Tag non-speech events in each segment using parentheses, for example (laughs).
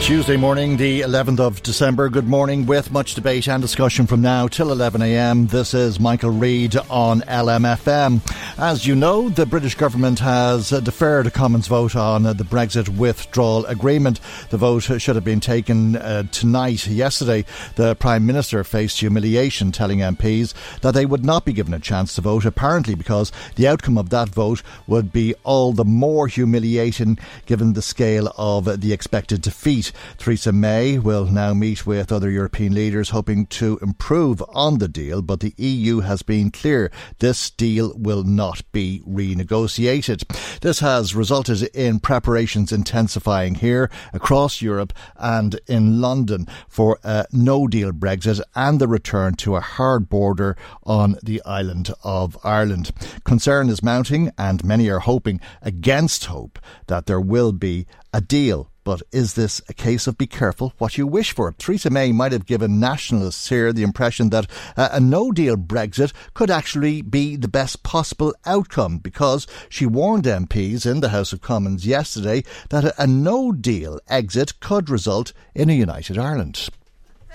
Tuesday morning, the 11th of December. Good morning, with much debate and discussion from now till 11am. This is Michael Reade on LMFM. As you know, the British government has deferred a Commons vote on the Brexit withdrawal agreement. The vote should have been taken uh, tonight. Yesterday, the Prime Minister faced humiliation, telling MPs that they would not be given a chance to vote, apparently because the outcome of that vote would be all the more humiliating given the scale of the expected defeat. Theresa May will now meet with other European leaders hoping to improve on the deal, but the EU has been clear this deal will not be renegotiated. This has resulted in preparations intensifying here across Europe and in London for a no deal Brexit and the return to a hard border on the island of Ireland. Concern is mounting, and many are hoping against hope that there will be a deal but is this a case of be careful what you wish for? Theresa May might have given nationalists here the impression that uh, a no deal Brexit could actually be the best possible outcome because she warned MPs in the House of Commons yesterday that a, a no deal exit could result in a united Ireland.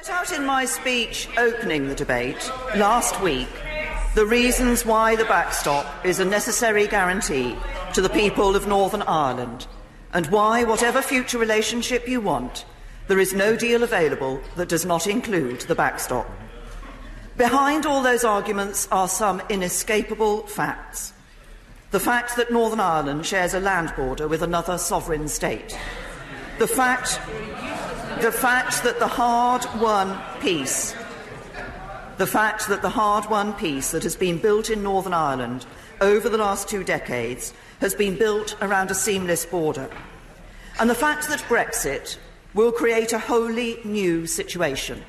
Set out in my speech opening the debate last week the reasons why the backstop is a necessary guarantee to the people of Northern Ireland and why, whatever future relationship you want, there is no deal available that does not include the backstop. Behind all those arguments are some inescapable facts. The fact that Northern Ireland shares a land border with another sovereign state. The fact, the fact that the hard won peace, the fact that the hard won peace that has been built in Northern Ireland over the last two decades has been built around a seamless border. And the fact that Brexit will create a wholly new situation.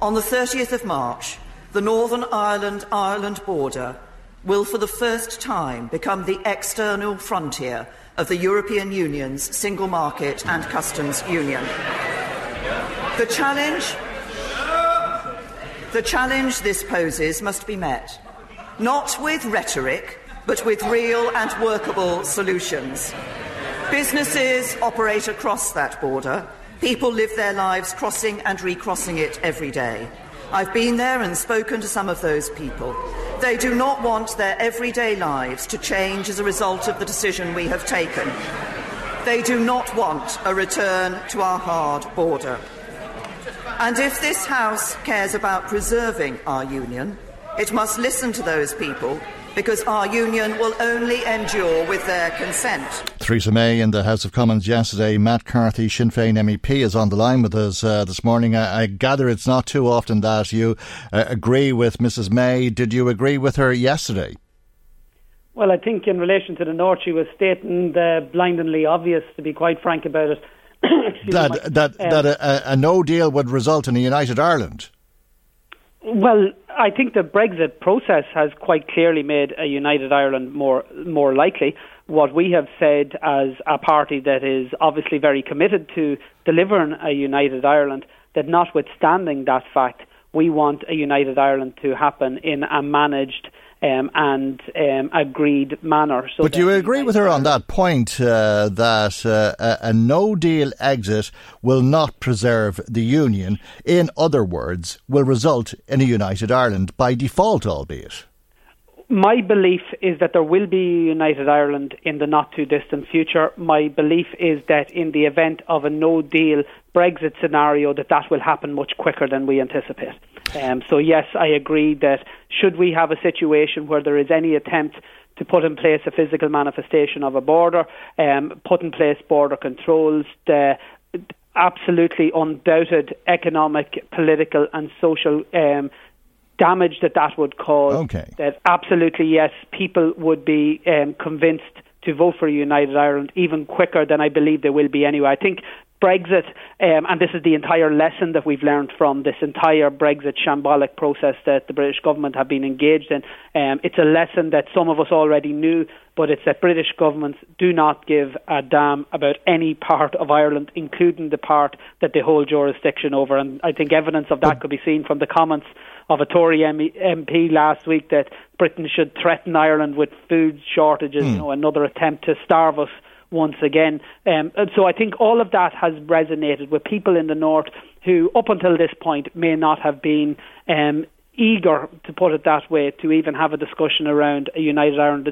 On the 30th of March, the Northern Ireland Ireland border will for the first time become the external frontier of the European Union's single market and customs union. The challenge, the challenge this poses must be met, not with rhetoric, but with real and workable solutions. Businesses operate across that border. People live their lives crossing and recrossing it every day. I've been there and spoken to some of those people. They do not want their everyday lives to change as a result of the decision we have taken. They do not want a return to our hard border. And if this House cares about preserving our union, it must listen to those people because our union will only endure with their consent. Theresa May in the House of Commons yesterday. Matt Carthy, Sinn Féin MEP, is on the line with us uh, this morning. I, I, gather it's not too often that you uh, agree with Mrs May. Did you agree with her yesterday? Well, I think in relation to the North, she was stating the blindingly obvious, to be quite frank about it. (coughs) that that, um, that a, a no deal would result in a united Ireland. Well, I think the Brexit process has quite clearly made a united Ireland more more likely. What we have said as a party that is obviously very committed to delivering a united Ireland, that notwithstanding that fact, we want a united Ireland to happen in a managed, um, and um, agreed manner. So but do you agree with her on that point uh, that uh, a no deal exit will not preserve the Union? In other words, will result in a united Ireland by default, albeit? my belief is that there will be a united Ireland in the not too distant future. My belief is that in the event of a no deal Brexit scenario, that that will happen much quicker than we anticipate. Um, so yes, I agree that should we have a situation where there is any attempt to put in place a physical manifestation of a border, um, put in place border controls, the absolutely undoubted economic, political, and social um, damage that that would cause. Okay. That absolutely yes, people would be um, convinced to vote for United Ireland even quicker than I believe they will be anyway. I think Brexit, um, and this is the entire lesson that we've learned from this entire Brexit shambolic process that the British government have been engaged in. Um, it's a lesson that some of us already knew, but it's that British governments do not give a damn about any part of Ireland, including the part that they hold jurisdiction over. And I think evidence of that could be seen from the comments of a Tory MP last week that Britain should threaten Ireland with food shortages, mm. you know, another attempt to starve us once again. Um, so I think all of that has resonated with people in the north who, up until this point, may not have been um, eager, to put it that way, to even have a discussion around a united Ireland.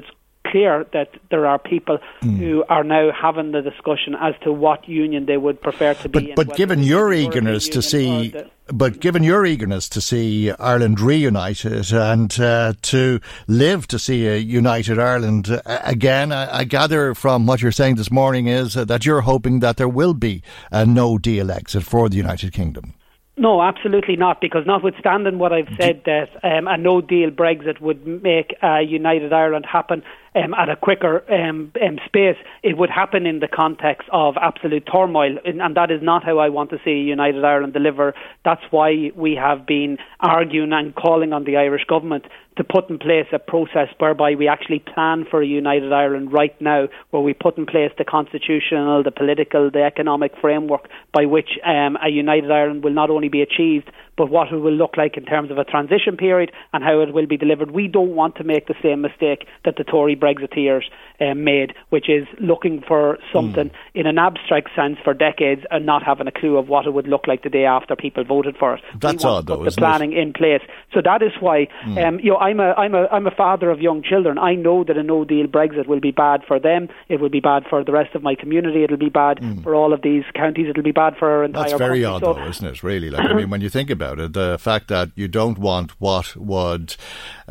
Clear that there are people mm. who are now having the discussion as to what union they would prefer to be. But, but given your eagerness to see, but given your eagerness to see Ireland reunited and uh, to live to see a united Ireland uh, again, I, I, gather from what you're saying this morning is uh, that you're hoping that there will be a no deal exit for the United Kingdom. No, absolutely not. Because notwithstanding what I've said, that um, a no deal Brexit would make a united Ireland happen um, at a quicker um, um, space, it would happen in the context of absolute turmoil, and, and that is not how I want to see United Ireland deliver. That's why we have been arguing and calling on the Irish government to put in place a process whereby we actually plan for a united Ireland right now, where we put in place the constitutional, the political, the economic framework by which um, a united Ireland will not only be achieved, but what it will look like in terms of a transition period and how it will be delivered. We don't want to make the same mistake that the Tory Brexiteers um, made, which is looking for something mm. in an abstract sense for decades and not having a clue of what it would look like the day after people voted for it. That's odd, though, the planning it? in place. So that is why, mm. um, you know, I'm a, I'm a, I'm a father of young children. I know that a No Deal Brexit will be bad for them. It will be bad for the rest of my community. It'll be bad mm. for all of these counties. It'll be bad for our entire. That's very country. odd, so, though, isn't it? Really, like I mean, when you think about it, the fact that you don't want what would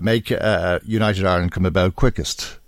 make uh, United Ireland come about quickest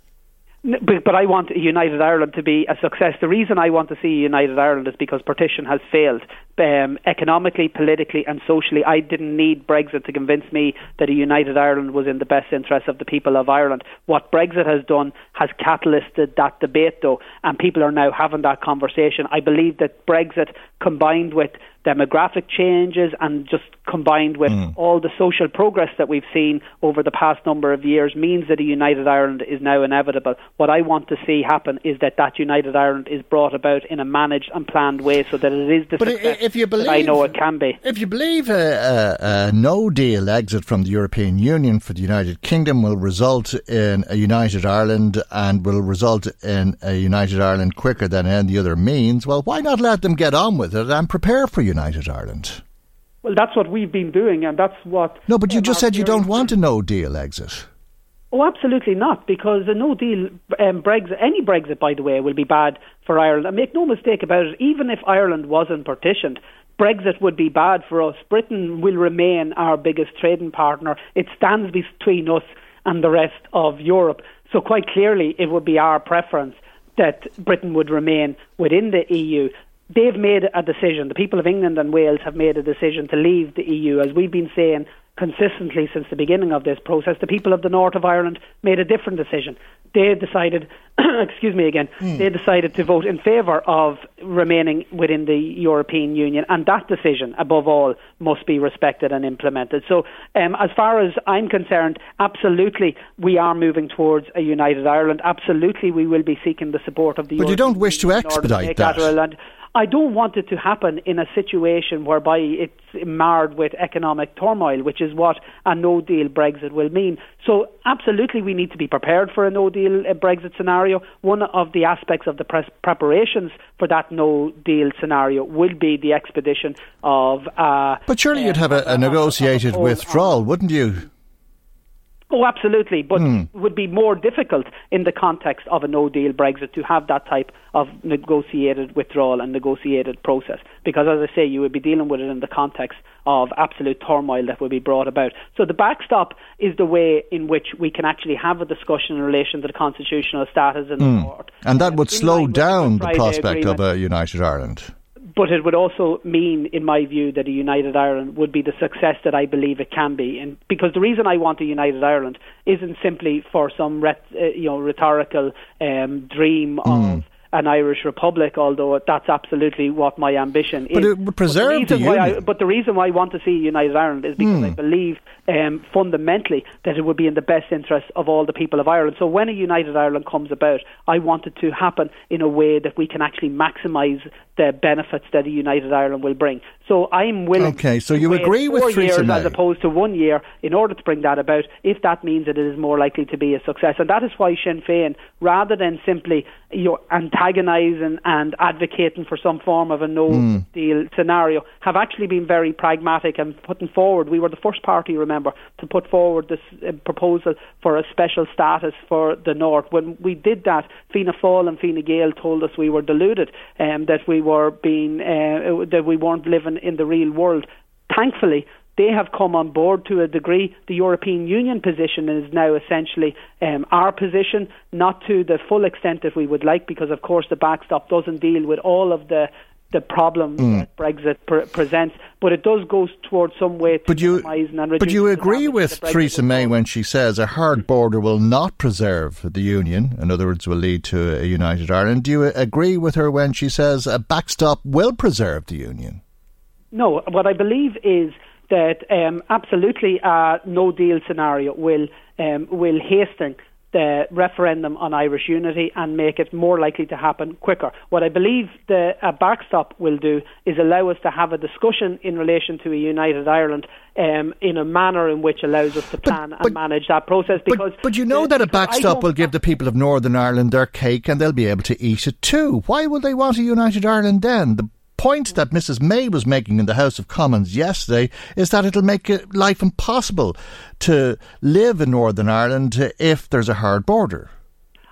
but, but I want united Ireland to be a success. The reason I want to see united Ireland is because partition has failed. Um, economically, politically, and socially, I didn't need Brexit to convince me that a united Ireland was in the best interest of the people of Ireland. What Brexit has done has catalysed that debate, though, and people are now having that conversation. I believe that Brexit, combined with demographic changes and just combined with mm. all the social progress that we've seen over the past number of years means that a united Ireland is now inevitable. What I want to see happen is that that united Ireland is brought about in a managed and planned way so that it is the but success if you believe, I know it can be. If you believe a, a, a no deal exit from the European Union for the United Kingdom will result in a united Ireland and will result in a united Ireland quicker than any other means, well, why not let them get on with it and prepare for United Ireland? Well, that's what we've been doing, and that's what. No, but you just said you don't want a no deal exit. Oh, absolutely not, because a no deal um, Brexit, any Brexit, by the way, will be bad for Ireland. And make no mistake about it, even if Ireland wasn't partitioned, Brexit would be bad for us. Britain will remain our biggest trading partner. It stands between us and the rest of Europe. So, quite clearly, it would be our preference that Britain would remain within the EU they've made a decision. The people of England and Wales have made a decision to leave the EU. As we've been saying, consistently since the beginning of this process. The people of the north of Ireland made a different decision. They decided, (coughs) excuse me again, mm. they decided to vote in favour of remaining within the European Union, and that decision, above all, must be respected and implemented. So, um, as far as I'm concerned, absolutely we are moving towards a united Ireland. Absolutely, we will be seeking the support of the. But European you don't wish to expedite that. I don't want it to happen in a situation whereby it's marred with economic turmoil, which is what a no deal Brexit will mean. So, absolutely, we need to be prepared for a no deal uh, Brexit scenario. One of the aspects of the preparations for that no deal scenario will be the expedition of. Uh, but surely you'd have a, a negotiated (laughs) withdrawal, wouldn't you? Oh, absolutely, but mm. it would be more difficult in the context of a no deal Brexit to have that type of negotiated withdrawal and negotiated process. Because, as I say, you would be dealing with it in the context of absolute turmoil that would be brought about. So, the backstop is the way in which we can actually have a discussion in relation to the constitutional status in mm. the hmm. court. And that would slow down the prospect agreement. of a united Ireland but it would also mean, in my view, that a united Ireland would be the success that I believe it can be. And because the reason I want a united Ireland isn't simply for some, ret, uh, you know, rhetorical um, dream mm. of an Irish republic, although that's absolutely what my ambition but is. But it would preserve the, the union. I, but the reason why I want to see United Ireland is because mm. I believe um, fundamentally that it would be in the best interest of all the people of Ireland. So when a United Ireland comes about, I want it to happen in a way that we can actually maximise the benefits that a United Ireland will bring. So I'm willing. Okay, so you agree with Theresa May as opposed to one year in order to bring that about, if that means that it is more likely to be a success, and that is why Sinn Féin, rather than simply you know, antagonising and advocating for some form of a no mm. deal scenario, have actually been very pragmatic and putting forward. We were the first party, remember, to put forward this uh, proposal for a special status for the North. When we did that, Fianna Fáil and Fine Gael told us we were deluded, um, that we were being uh, that we weren't living in the real world. Thankfully, they have come on board to a degree. The European Union position is now essentially um, our position, not to the full extent that we would like, because of course the backstop doesn't deal with all of the the problem mm. that Brexit pre- presents, but it does go towards some way to but you, and But you agree with Theresa May when she says a hard border will not preserve the union, in other words, will lead to a united Ireland. Do you agree with her when she says a backstop will preserve the union? No, what I believe is that um, absolutely a no deal scenario will um, will hasten the referendum on Irish unity and make it more likely to happen quicker. What I believe the a backstop will do is allow us to have a discussion in relation to a united Ireland um, in a manner in which allows us to plan but, but, and manage that process. Because but, but you know the, that a backstop will give the people of Northern Ireland their cake and they'll be able to eat it too. Why would they want a united Ireland then? The point that Mrs May was making in the House of Commons yesterday is that it'll make life impossible to live in Northern Ireland if there's a hard border.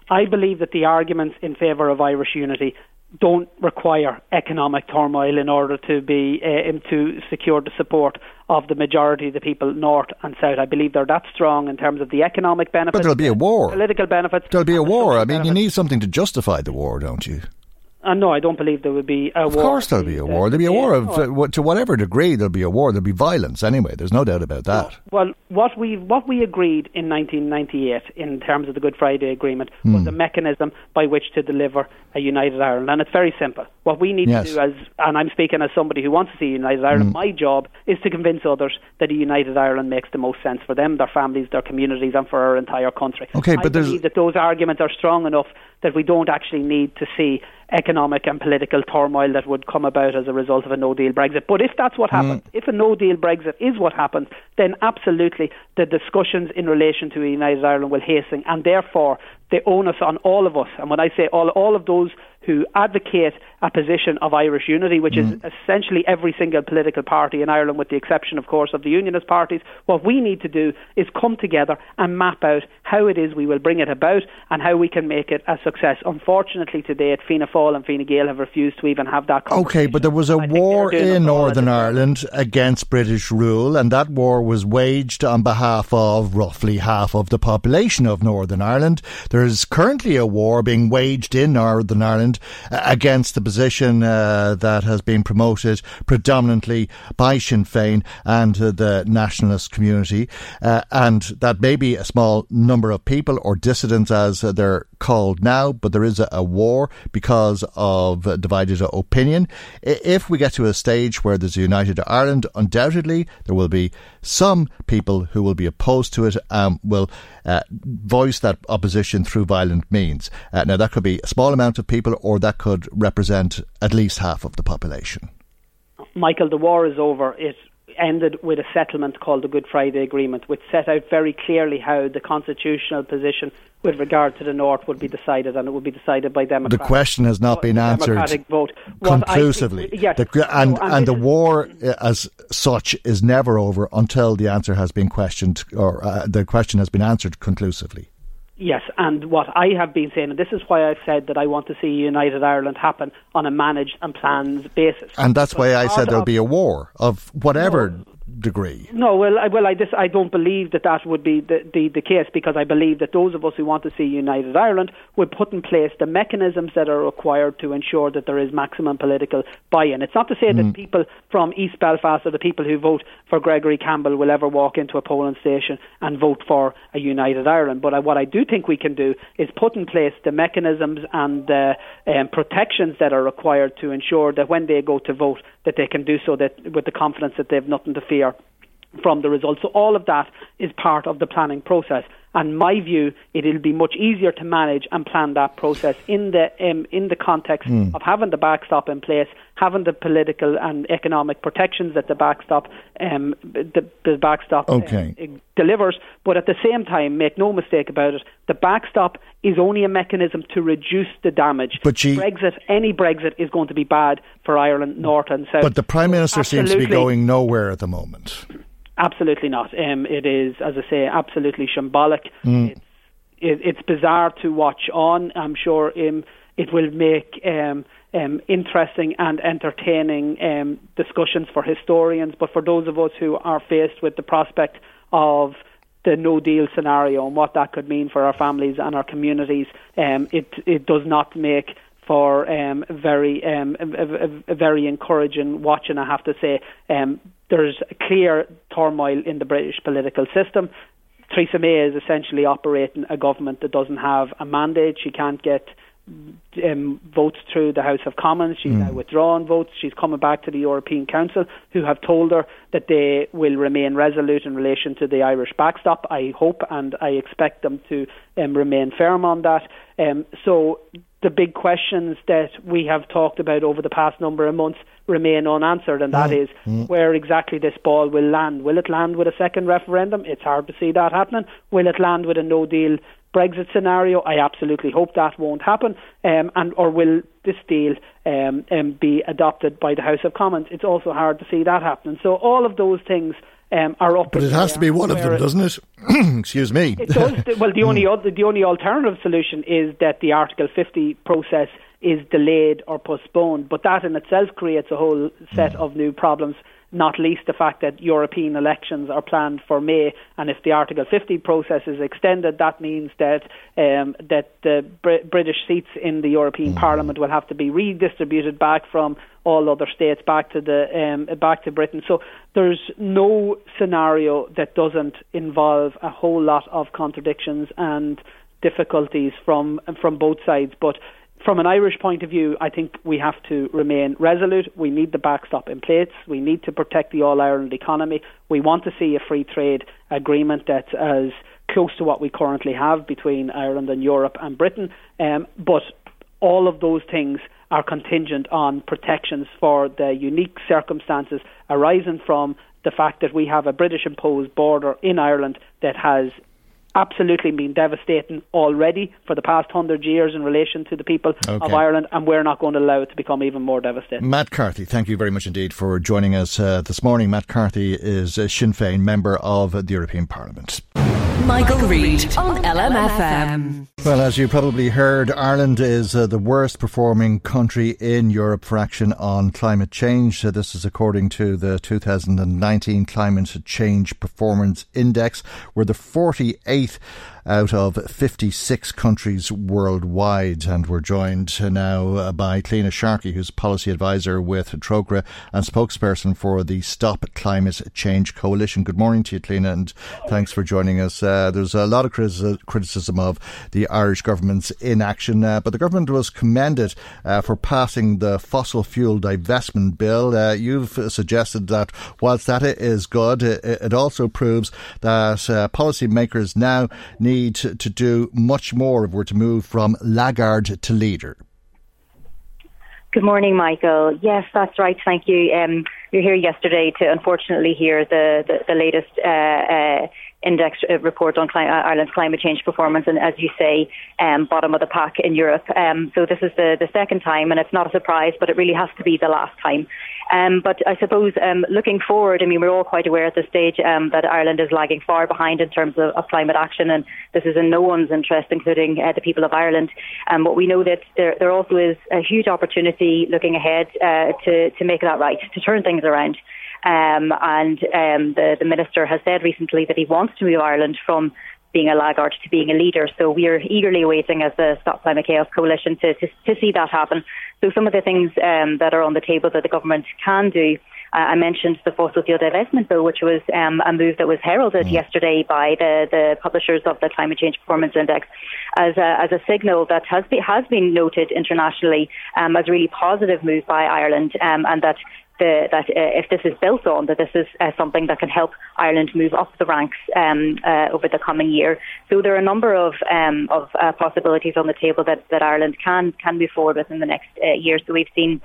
I believe that the arguments in favour of Irish unity don't require economic turmoil in order to be uh, to secure the support of the majority of the people north and south. I believe they're that strong in terms of the economic benefits. But there'll be a war. Political benefits. There'll be a war. I mean, benefits. you need something to justify the war, don't you? Uh, no, I don't believe there would be a of war. Of course, there'll be a war. There'll be a war of uh, to whatever degree there'll be a war. There'll be violence anyway. There's no doubt about that. Well, what we what we agreed in 1998 in terms of the Good Friday Agreement was hmm. a mechanism by which to deliver a united Ireland, and it's very simple. What we need yes. to do, as and I'm speaking as somebody who wants to see united Ireland, hmm. my job is to convince others that a united Ireland makes the most sense for them, their families, their communities, and for our entire country. Okay, but I believe that those arguments are strong enough that we don't actually need to see economic and political turmoil that would come about as a result of a no deal Brexit. But if that's what happens, mm. if a no deal Brexit is what happens, then absolutely the discussions in relation to United Ireland will hasten, and therefore the onus on all of us. And when I say all, all of those who advocate a position of Irish unity, which mm. is essentially every single political party in Ireland, with the exception, of course, of the unionist parties. What we need to do is come together and map out how it is we will bring it about and how we can make it a success. Unfortunately, today, Fianna Fáil and Fine Gael have refused to even have that conversation. Okay, but there was a war in Northern Ireland against British rule, and that war was waged on behalf of roughly half of the population of Northern Ireland. There is currently a war being waged in Northern Ireland uh, against the position uh, that has been promoted predominantly by Sinn Féin and uh, the nationalist community, uh, and that may be a small number of people or dissidents as they're called now, but there is a, a war because of divided opinion. If we get to a stage where there's a united Ireland, undoubtedly there will be some people who will be opposed to it and will uh, voice that opposition through violent means. Uh, now, that could be a small amount of people or that could represent at least half of the population. Michael, the war is over. It ended with a settlement called the Good Friday Agreement, which set out very clearly how the constitutional position with regard to the North would be decided, and it would be decided by Democrats. The question has not been answered vote. conclusively. Think, yes, the, and, no, and, and the war uh, as such is never over until the answer has been questioned or uh, the question has been answered conclusively. Yes, and what I have been saying, and this is why I've said that I want to see United Ireland happen on a managed and planned basis. And that's why I said there'll be a war of whatever no, degree. No, well, I, well, I, this, I don't believe that that would be the, the, the case because I believe that those of us who want to see united Ireland would put in place the mechanisms that are required to ensure that there is maximum political buy-in. It's not to say mm. that people from East Belfast or the people who vote for Gregory Campbell will ever walk into a polling station and vote for a united Ireland. But I, what I do think we can do is put in place the mechanisms and uh, um, protections that are required to ensure that when they go to vote, that they can do so that with the confidence that they have nothing to fear from the results. So all of that is part of the planning process. And my view, it'll be much easier to manage and plan that process in the um, in the context mm. of having the backstop in place, having the political and economic protections that the backstop um, the, the backstop um, okay. uh, delivers. But at the same time, make no mistake about it, the backstop is only a mechanism to reduce the damage. But she, Brexit, any Brexit, is going to be bad for Ireland, North and South. But the Prime Minister seems to be going nowhere at the moment. Absolutely not. Um, it is, as I say, absolutely shambolic. Mm. It's, it, it's bizarre to watch on. I'm sure um, it will make um, um, interesting and entertaining um, discussions for historians, but for those of us who are faced with the prospect of the no deal scenario and what that could mean for our families and our communities, um, it it does not make for um, very um, very encouraging watching. I have to say, um, there's a clear turmoil in the British political system. Theresa May is essentially operating a government that doesn't have a mandate. She can't get um, votes through the House of Commons. She's mm. now withdrawn votes. She's coming back to the European Council, who have told her that they will remain resolute in relation to the Irish backstop. I hope and I expect them to um, remain firm on that. Um, so the big questions that we have talked about over the past number of months remain unanswered, and that mm. is mm. where exactly this ball will land. Will it land with a second referendum? It's hard to see that happening. Will it land with a no deal Brexit scenario? I absolutely hope that won't happen. Um, and or will this deal um, um, be adopted by the House of Commons? It's also hard to see that happening. So all of those things um, are up. But it has to be one of them, doesn't it? (clears throat) Excuse me. It does. (laughs) well, the only other, the only alternative solution is that the Article 50 process is delayed or postponed. But that in itself creates a whole set mm. of new problems not least the fact that European elections are planned for May, and if the Article 50 process is extended, that means that um, that the Br- British seats in the European mm. Parliament will have to be redistributed back from all other states back to the um, back to Britain. So there's no scenario that doesn't involve a whole lot of contradictions and difficulties from from both sides. But from an Irish point of view, I think we have to remain resolute. We need the backstop in place. We need to protect the All Ireland economy. We want to see a free trade agreement that's as close to what we currently have between Ireland and Europe and Britain. Um, but all of those things are contingent on protections for the unique circumstances arising from the fact that we have a British imposed border in Ireland that has absolutely been devastating already for the past hundred years in relation to the people okay. of Ireland, and we're not going to allow it to become even more devastating. Matt Carthy, thank you very much indeed for joining us uh, this morning. Matt Carthy is a Sinn Féin member of the European Parliament. Michael, Reade on LMFM. Well, as you probably heard, Ireland is uh, the worst performing country in Europe for action on climate change. Uh, this is according to the 2019 Climate Change Performance Index. We're the 48th out of 56 countries worldwide. And we're joined now by Cliona Sharkey, who's policy advisor with Trócaire and spokesperson for the Stop Climate Change Coalition. Good morning to you, Cliona, and thanks for joining us. Uh, there's a lot of criticism of the Irish government's inaction, uh, but the government was commended uh, for passing the fossil fuel divestment bill. Uh, you've suggested that whilst that is good, it, it also proves that uh, policymakers now need need to do much more if we're to move from laggard to leader. Good morning, Michael. Yes, that's right. Thank you. Um, you're here yesterday to unfortunately hear the, the, the latest uh, uh, index uh, report on cli- Ireland's climate change performance, and as you say, um, bottom of the pack in Europe. Um, so this is the, the second time, and it's not a surprise, but it really has to be the last time. Um, but I suppose um, looking forward, I mean, we're all quite aware at this stage um, that Ireland is lagging far behind in terms of, of, climate action, and this is in no one's interest, including uh, the people of Ireland. Um, but we know that there, there also is a huge opportunity looking ahead uh, to, to make that right, to turn things around. Um, and um, the, the minister has said recently that he wants to move Ireland from being a laggard to being a leader. So we are eagerly awaiting as the Stop Climate Chaos Coalition to, to, to see that happen. So some of the things um, that are on the table that the government can do. Uh, I mentioned the fossil fuel divestment bill, which was um, a move that was heralded mm. yesterday by the, the publishers of the Climate Change Performance Index as a, as a signal that has, be, has been noted internationally um, as a really positive move by Ireland um, and that the, that uh, if this is built on, that this is uh, something that can help Ireland move up the ranks um, uh, over the coming year. So there are a number of um, of uh, possibilities on the table that, that Ireland can can move forward with in the next uh, year. So we've seen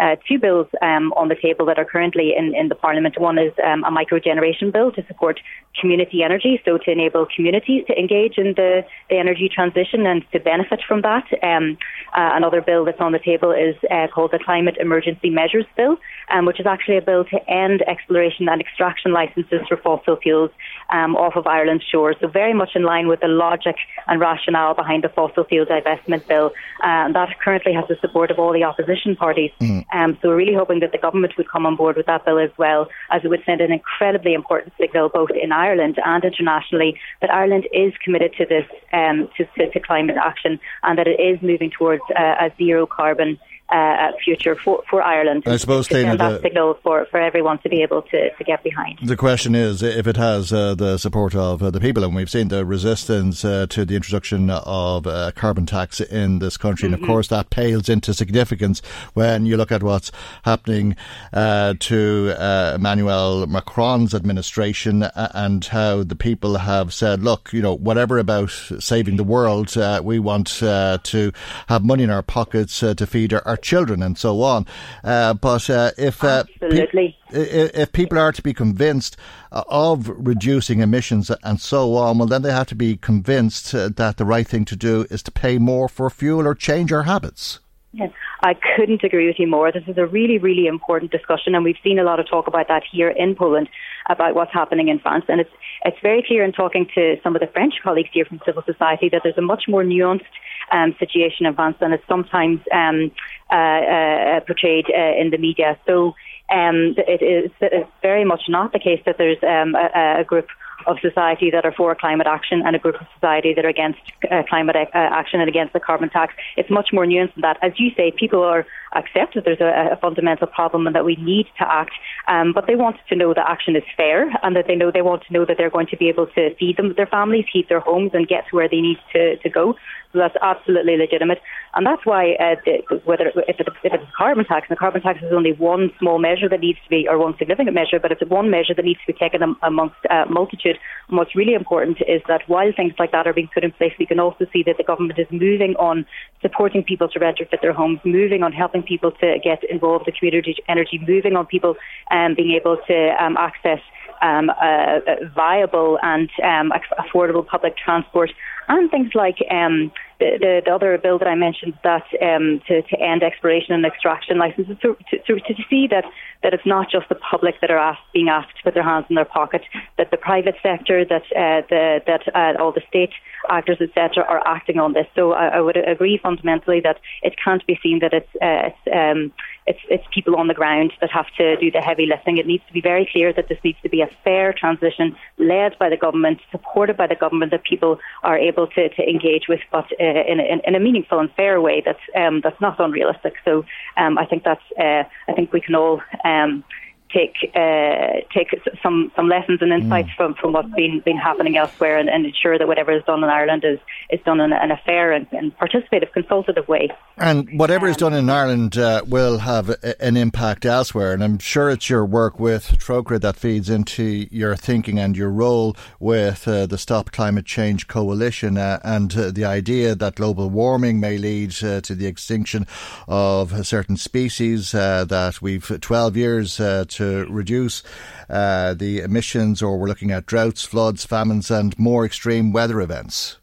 uh, two bills um, on the table that are currently in, in the Parliament. One is um, a micro generation bill to support community energy, so to enable communities to engage in the, the energy transition and to benefit from that. Um, another bill that's on the table is called the Climate Emergency Measures Bill um, which is actually a bill to end exploration and extraction licenses for fossil fuels um, off of Ireland's shores. So very much in line with the logic and rationale behind the fossil fuel divestment bill. Uh, that currently has the support of all the opposition parties. Mm. Um, so we're really hoping that the government would come on board with that bill as well, as it would send an incredibly important signal both in Ireland and internationally that Ireland is committed to this, um, to, to, to, climate action, and that it is moving towards uh, a zero carbon uh, future for, for Ireland. I suppose, to send that signal for, for everyone to be able to, to get behind. The question is if it has uh, the support of uh, the people, and we've seen the resistance uh, to the introduction of uh, carbon tax in this country, mm-hmm. and of mm-hmm. course that pales into significance when you look at what's happening uh, to Emmanuel Macron's administration and how the people have said, look, you know, whatever about saving the world, we want to have money in our pockets to feed our children and so on. Uh, but uh, if uh, pe- if people are to be convinced of reducing emissions and so on, well, then they have to be convinced that the right thing to do is to pay more for fuel or change our habits. Yes, I couldn't agree with you more. This is a really, really important discussion, and we've seen a lot of talk about that here in Poland about what's happening in France. And it's it's very clear in talking to some of the French colleagues here from civil society that there's a much more nuanced um, situation in France than is sometimes um, portrayed uh, in the media. So um, it is very much not the case that there's um, a, a, group of society that are for climate action and a group of society that are against uh, climate uh, action and against the carbon tax. It's much more nuanced than that. As you say, people are accept that there's a, a fundamental problem and that we need to act, um, but they want to know that action is fair and that they know they want to know that they're going to be able to feed them, their families, keep their homes, and get to where they need to, to go. So that's absolutely legitimate, and that's why uh, the, whether if, it, if it's a carbon tax, and the carbon tax is only one small measure that needs to be, or one significant measure, but it's one measure that needs to be taken amongst a multitude. And what's really important is that while things like that are being put in place, we can also see that the government is moving on supporting people to retrofit their homes, moving on helping people to get involved in community energy, moving on people um, being able to um, access um, uh, viable and um, affordable public transport, and things like um, the, the, the, other bill that I mentioned that um, to, to, end exploration and extraction licenses, to, to, to, see that, that it's not just the public that are asked, being asked to put their hands in their pocket, that the private sector, that uh, the, that uh, all the state actors, etc., are acting on this. So I, I, would agree fundamentally that it can't be seen that it's, uh, it's um, it's, it's people on the ground that have to do the heavy lifting. It needs to be very clear that this needs to be a fair transition led by the government, supported by the government, that people are able to, to engage with, but uh, in, in, in, a meaningful and fair way that's um, that's not unrealistic. So um, I think that's uh, I think we can all. Um, take uh, take some some lessons and insights Mm. from, from what's been been happening elsewhere, and, and ensure that whatever is done in Ireland is is done in, a- in a fair and, and participative, consultative way. And whatever is done in Ireland uh, will have a, an impact elsewhere. And I'm sure it's your work with Trócaire that feeds into your thinking and your role with uh, the Stop Climate Change Coalition uh, and uh, the idea that global warming may lead uh, to the extinction of certain species, uh, that we've 12 years uh, to reduce uh, the emissions, or we're looking at droughts, floods, famines, and more extreme weather events.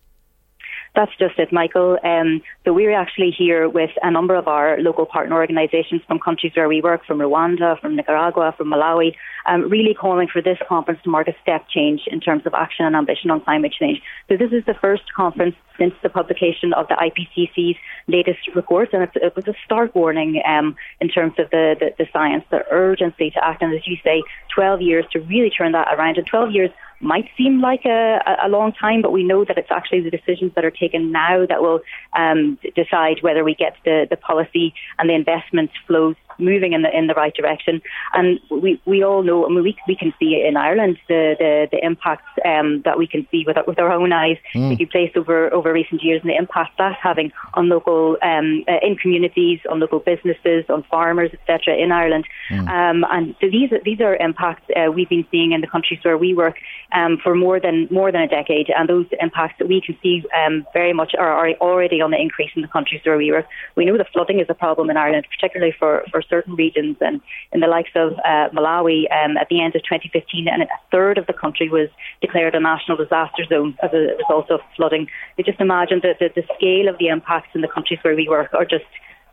That's just it, Michael. Um, so we're actually here with a number of our local partner organisations from countries where we work, from Rwanda, from Nicaragua, from Malawi, um, really calling for this conference to mark a step change in terms of action and ambition on climate change. So this is the first conference since the publication of the IPCC's latest report, and it was a stark warning um, in terms of the, the, the science, the urgency to act, and as you say, 12 years to really turn that around. And 12 years might seem like a, a long time, but we know that it's actually the decisions that are taken now that will um, decide whether we get the, the policy and the investment flows moving in the in the right direction. And we, we all know, I mean, we, we can see in Ireland the, the, the impacts um, that we can see with, our- with our own eyes Mm. taking place over, over recent years and the impact that's having on local, um, uh, in communities, on local businesses, on farmers, etc. in Ireland. Um, and so these, these are impacts uh, we've been seeing in the countries where we work um, for more than more than a decade, and those impacts that we can see um, very much are, are already on the increase in the countries where we work. We know that flooding is a problem in Ireland, particularly for, for certain regions, and in the likes of uh, Malawi, um, at the end of 2015, and a third of the country was declared a national disaster zone as a result of flooding. You just imagine that the, the scale of the impacts in the countries where we work are just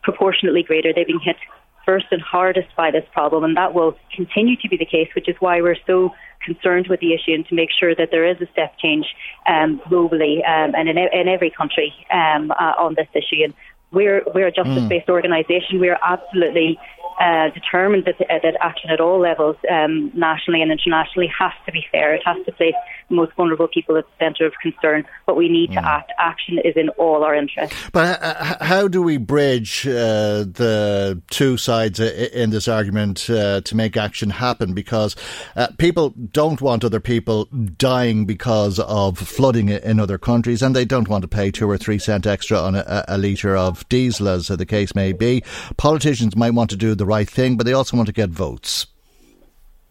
proportionately greater. They've been hit first and hardest by this problem, and that will continue to be the case, which is why we're so concerned with the issue and to make sure that there is a step change um, globally um, and in, in every country um, uh, on this issue. And we're we're a justice-based hmm. organisation. We're absolutely uh, determined that uh, that action at all levels, um, nationally and internationally, has to be fair. It has to place the most vulnerable people at the centre of concern. But we need to act. Action is in all our interests. But h- h- how do we bridge uh, the two sides in this argument uh, to make action happen? Because uh, people don't want other people dying because of flooding in other countries, and they don't want to pay two or three cent extra on a, a litre of diesel, as the case may be. Politicians might want to do the right thing, but they also want to get votes.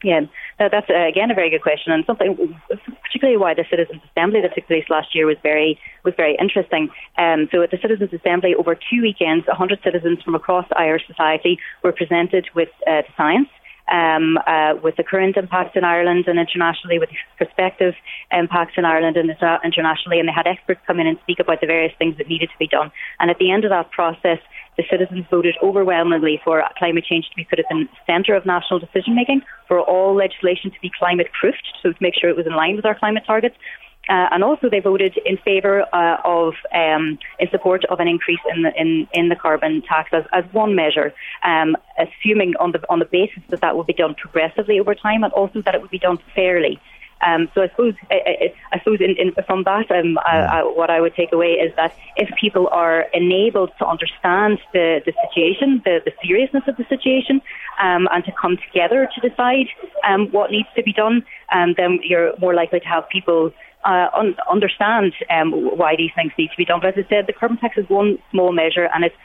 Yeah, that's uh, again a very good question, and something particularly why the Citizens Assembly that took place last year was very was very interesting. Um, so at the Citizens Assembly, over two weekends, 100 citizens from across Irish society were presented with uh, science. Um, uh, with the current impacts in Ireland and internationally, with prospective impacts in Ireland and internationally, and they had experts come in and speak about the various things that needed to be done. And at the end of that process, the citizens voted overwhelmingly for climate change to be put at the centre of national decision making, for all legislation to be climate proofed, so to make sure it was in line with our climate targets. Uh, and also, they voted in favour uh, of, um, in support of an increase in the in, in the carbon tax as, as one measure, um, assuming on the on the basis that that would be done progressively over time, and also that it would be done fairly. Um, so I suppose I, I, I suppose in, in, from that, um, I, I, what I would take away is that if people are enabled to understand the, the situation, the, the seriousness of the situation, um, and to come together to decide um, what needs to be done, um, then you're more likely to have people uh, un- understand um, why these things need to be done. But as I said, the carbon tax is one small measure, and it's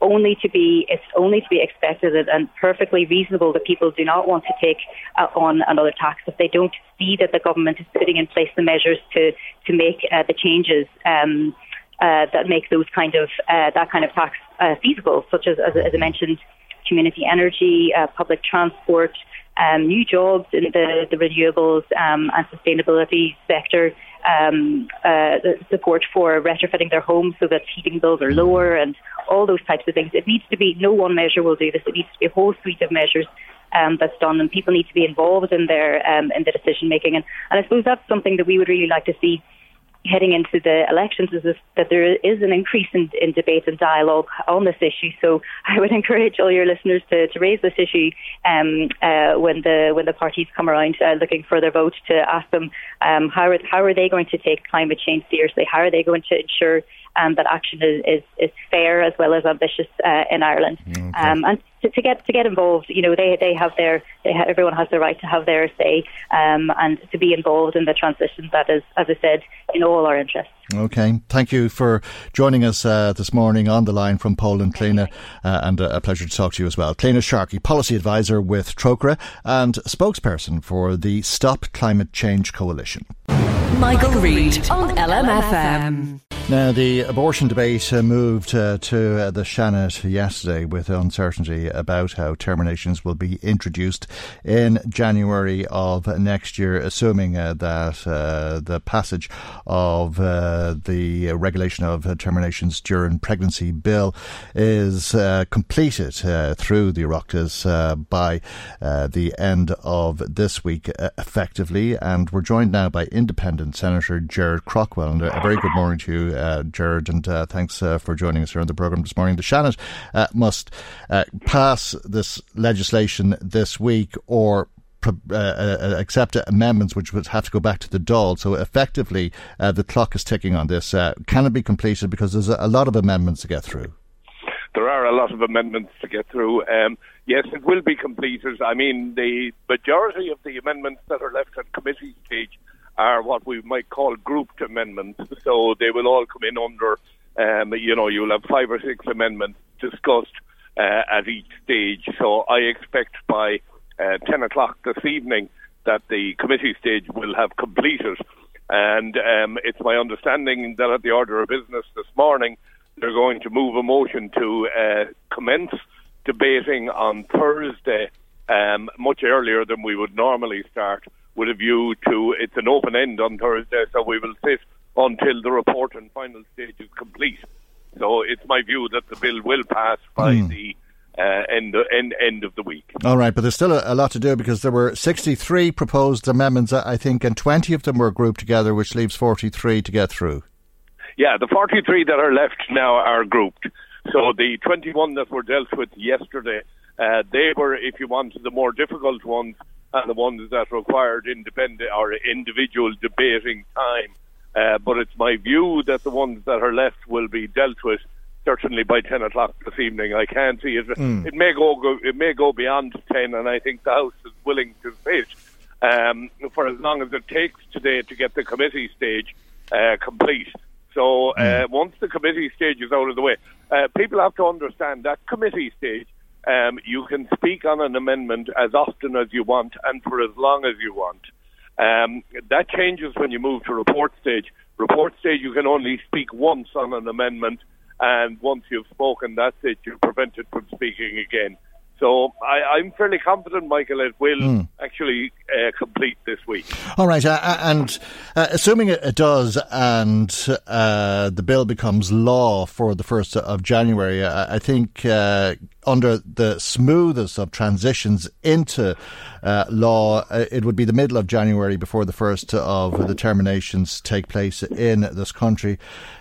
only to be it's only to be expected and- perfectly reasonable that people do not want to take uh, on another tax if they don't see that the government is putting in place the measures to to make uh, the changes um, uh, that make those kind of uh, that kind of tax uh, feasible, such as, as as I mentioned, community energy, uh, public transport. Um, new jobs in the, the renewables um, and sustainability sector, um, uh, support for retrofitting their homes so that heating bills are lower, and all those types of things. It needs to be no one measure will do this. It needs to be a whole suite of measures um, that's done, and people need to be involved in their um, in the decision making. And, and I suppose that's something that we would really like to see heading into the elections is this, that there is an increase in, in debate and dialogue on this issue. So I would (laughs) encourage all your listeners to, to raise this issue um, uh, when the when the parties come around uh, looking for their vote to ask them um, how are how are they going to take climate change seriously? How are they going to ensure um, that action is, is, is, fair as well as ambitious uh, in Ireland. Okay. Um, and to, to, get to get involved, you know, they they have their they ha- everyone has the right to have their say um, and to be involved in the transition. That is, as I said, in all our interests. Okay, thank you for joining us uh, this morning on the line from Poland, Cliona, uh, and a pleasure to talk to you as well. Cliona Sharkey, policy advisor with Trócaire and spokesperson for the Stop Climate Change Coalition. Michael, Michael Reade on LMFM. Now, the abortion debate uh, moved uh, to uh, the Seanad yesterday with uncertainty about how terminations will be introduced in January of next year, assuming uh, that uh, the passage of uh, the regulation of terminations during pregnancy bill is completed through the Oireachtas by the end of this week, effectively. And we're joined now by Independent Senator Gerard Craughwell. And a very good morning to you uh, and uh, thanks uh, for joining us here on the programme this morning. The Seanad uh, must uh, pass this legislation this week or uh, uh, accept amendments which would have to go back to the Dáil. So effectively, uh, the clock is ticking on this. can it be completed? Because there's a, a, lot of amendments to get through. There are a lot of amendments to get through. Um, yes, it will be completed. I mean, the majority of the amendments that are left at committee stage are what we might call grouped amendments. So they will all come in under, um, you know, you'll have five or six amendments discussed uh, at each stage. So I expect by uh, 10 o'clock this evening that the committee stage will have completed. And um, it's my understanding that at the order of business this morning, they're going to move a motion to uh, commence debating on Thursday, um, much earlier than we would normally start with a view to it's an open end on Thursday, so we will sit until the report and final stage is complete. So it's my view that the bill will pass by mm. the uh, end, end end of the week. All right, but there's still a, a, lot to do because there were 63 proposed amendments, I think, and 20 of them were grouped together, which leaves 43 to get through. Yeah, the 43 that are left now are grouped. So the 21 that were dealt with yesterday, uh, they were, if you want, the more difficult ones and the ones that required independent or individual debating time. Uh, but it's my view that the ones that are left will be dealt with certainly by ten o'clock this evening. I can't see it. Mm. It may go, go, it may go beyond ten, and I think the House is willing to wait um, for as long as it takes today to get the committee stage uh, complete. So uh, mm. once the committee stage is out of the way, uh, people have to understand that committee stage um, you can speak on an amendment as often as you want and for as long as you want. Um, that changes when you move to report stage. Report stage, you can only speak once on an amendment, and once you've spoken, that's it. You're prevented from speaking again. So I, am fairly confident, Michael, it will mm. actually uh, complete this week. All right, uh, uh and uh, assuming it, does, and uh, the bill becomes law for the first of January, I think uh, under the smoothest of transitions into uh, law, uh, it would be the middle of January before the first of the terminations take place in this country.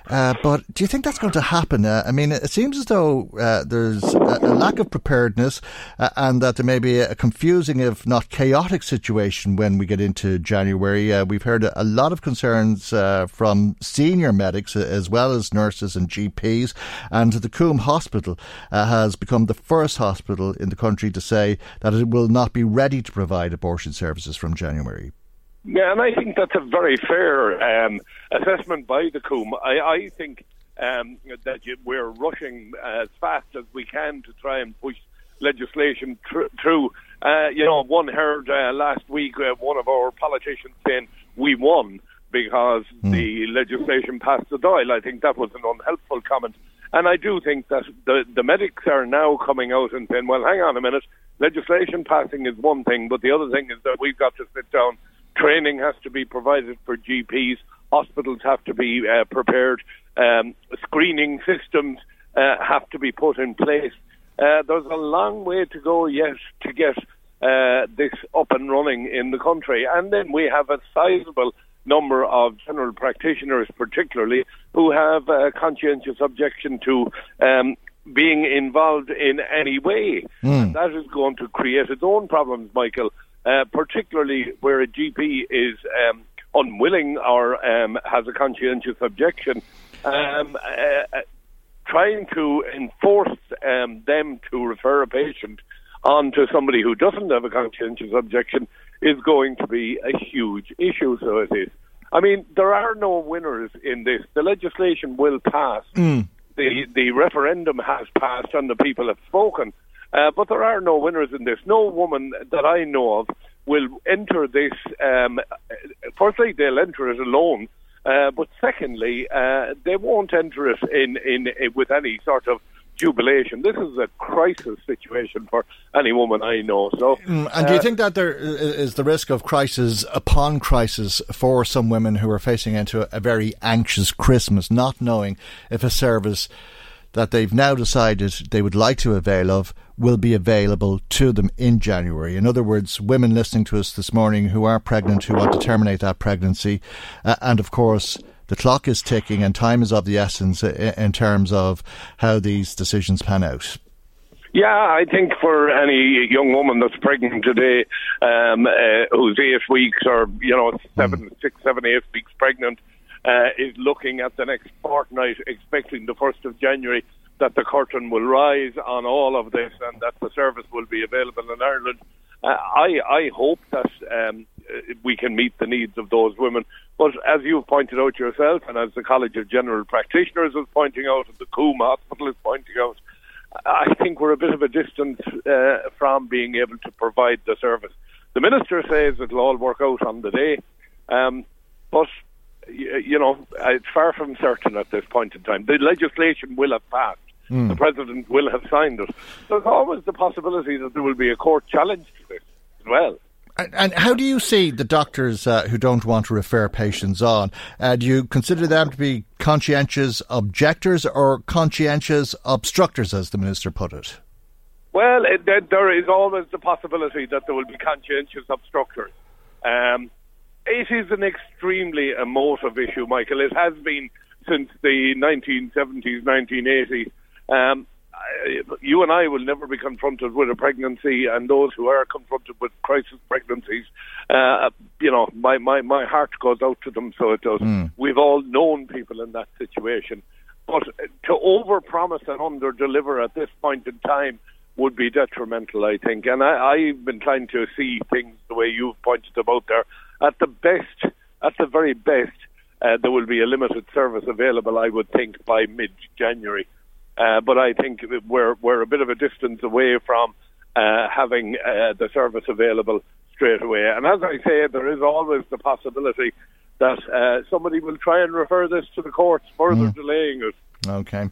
Uh, but do you think that's going to happen? Uh, I mean, it seems as though uh, there's a, a, lack of preparedness uh, and that there may be a confusing, if not chaotic, situation when we get into January. we've heard a, lot of concerns from senior medics as well as nurses and GPs, and the Coombe Hospital has become the first hospital in the country to say that it will not be ready to provide abortion services from January. Yeah, and I think that's a very fair um, assessment by the Coombe. I, I think um, that you, we're rushing as fast as we can to try and push legislation tr- through. Uh, you know, one heard uh, last week uh, one of our politicians saying we won because mm. the legislation passed the Dáil. I think that was an unhelpful comment. And I do think that the, the medics are now coming out and saying, well, hang on a minute, legislation passing is one thing, but the other thing is that we've got to sit down. Training has to be provided for GPs, hospitals have to be uh, prepared, um, screening systems uh, have to be put in place. Uh, there's a long way to go yet to get uh, this up and running in the country. And then we have a sizable number of general practitioners, particularly, who have a conscientious objection to um, being involved in any way. Mm. that is going to create its own problems, Michael, uh, particularly where a GP is um, unwilling or um, has a conscientious objection. um, uh, trying to enforce um, them to refer a patient on to somebody who doesn't have a conscientious objection is going to be a huge issue. So it is. I mean, there are no winners in this. The legislation will pass. Mm. The the referendum has passed, and the people have spoken. Uh, but there are no winners in this. No woman that I know of will enter this. Um, firstly, they'll enter it alone. Uh, but secondly, uh, they won't enter it in, in, in with any sort of jubilation. This is a crisis situation for any woman I know. So, mm, and do you uh, think that there is the risk of crisis upon crisis for some women who are facing into a very anxious Christmas, not knowing if a service that they've now decided they would like to avail of will be available to them in January. In other words, women listening to us this morning who are pregnant, who want to terminate that pregnancy, uh, and of course, the clock is ticking and time is of the essence in terms of how these decisions pan out. Yeah, I think for any young woman that's pregnant today, um, uh, who's eight weeks or you know seven, mm. six, seven, eight weeks pregnant, uh, is looking at the next fortnight, expecting the first of January that the curtain will rise on all of this and that the service will be available in Ireland. Uh, I I hope that um, we can meet the needs of those women. But as you've pointed out yourself, and as the College of General Practitioners is pointing out, and the Coombe Hospital is pointing out, I think we're a bit of a distance uh, from being able to provide the service. The minister says it'll all work out on the day, um, but you know it's far from certain at this point in time. The legislation will have passed. Mm. The president will have signed it. There's always the possibility that there will be a court challenge to this as well. And how do you see the doctors uh, who don't want to refer patients on? Uh, do you consider them to be conscientious objectors or conscientious obstructors, as the minister put it? Well, it, there is always the possibility that there will be conscientious obstructors. Um, it is an extremely emotive issue, Michael. It has been since the 1970s, 1980s. Um, you and I will never be confronted with a pregnancy, and those who are confronted with crisis pregnancies, uh, you know, my, my, my heart goes out to them, so it does. Mm. We've all known people in that situation. But to overpromise and underdeliver at this point in time would be detrimental, I think. And I, I've been trying to see things the way you've pointed them out there. At the best, at the very best, uh, there will be a limited service available, I would think, by mid January. Uh, but I think we're we're a bit of a distance away from uh, having uh, the service available straight away. And as I say, there is always the possibility that uh, somebody will try and refer this to the courts, further mm. delaying it. Okay.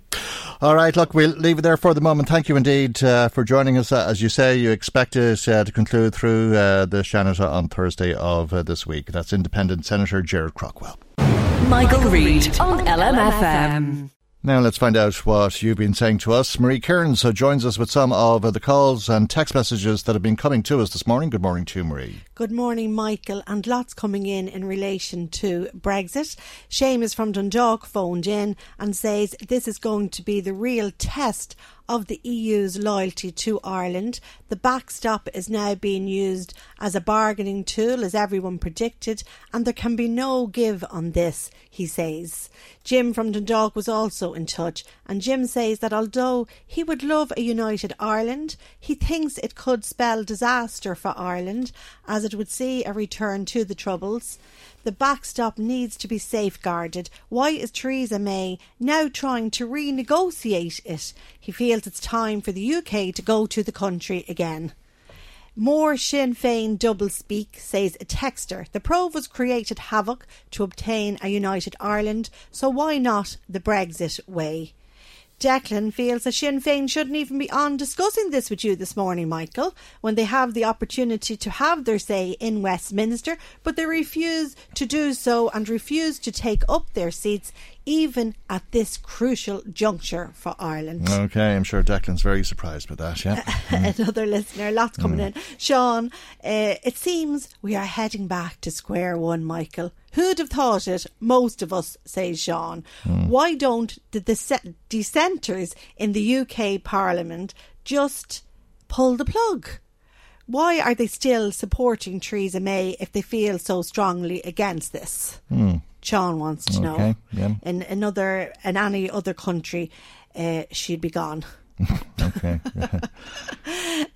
All right, look, we'll leave it there for the moment. Thank you indeed uh, for joining us. Uh, as you say, you expect it uh, to conclude through uh, the Seanad on Thursday of uh, this week. That's Independent Senator Gerard Craughwell. Michael, Michael Reade on LMFM. Now let's find out what you've been saying to us. Marie Kearns joins us with some of the calls and text messages that have been coming to us this morning. Good morning to you, Marie. Good morning, Michael, and lots coming in in relation to Brexit. Seamus from Dundalk phoned in and says this is going to be the real test of the EU's loyalty to Ireland. The backstop is now being used as a bargaining tool, as everyone predicted, and there can be no give on this, he says. Jim from Dundalk was also in touch, and Jim says that although he would love a united Ireland, he thinks it could spell disaster for Ireland, as it would see a return to the Troubles. The backstop needs to be safeguarded. Why is Theresa May now trying to renegotiate it? He feels it's time for the UK to go to the country again. More Sinn Féin double speak, says a texter. The Provos created havoc to obtain a united Ireland, so why not the Brexit way? Declan feels that Sinn Féin shouldn't even be on discussing this with you this morning, Michael, when they have the opportunity to have their say in Westminster, but they refuse to do so and refuse to take up their seats even at this crucial juncture for Ireland. Okay, I'm sure Declan's very surprised by that, yeah. Mm. (laughs) Another listener, lots coming mm. in. Sean, uh, it seems we are heading back to square one, Michael. Who'd have thought it? Most of us, says Sean. Mm. Why don't the dissenters in the UK Parliament just pull the plug? Why are they still supporting Theresa May if they feel so strongly against this? Mm. Sean wants to know. Okay, yeah. In another, in any other country, uh, she'd be gone. (laughs) okay. (laughs)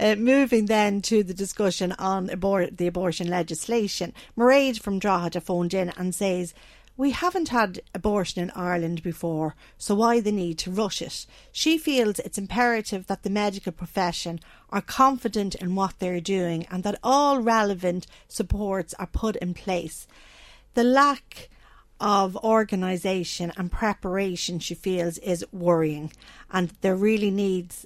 Uh, moving then to the discussion on abor- the abortion legislation, Mairead from Drogheda phoned in and says, we haven't had abortion in Ireland before, so why the need to rush it? She feels it's imperative that the medical profession are confident in what they're doing and that all relevant supports are put in place. The lack of organisation and preparation, she feels, is worrying, and there really needs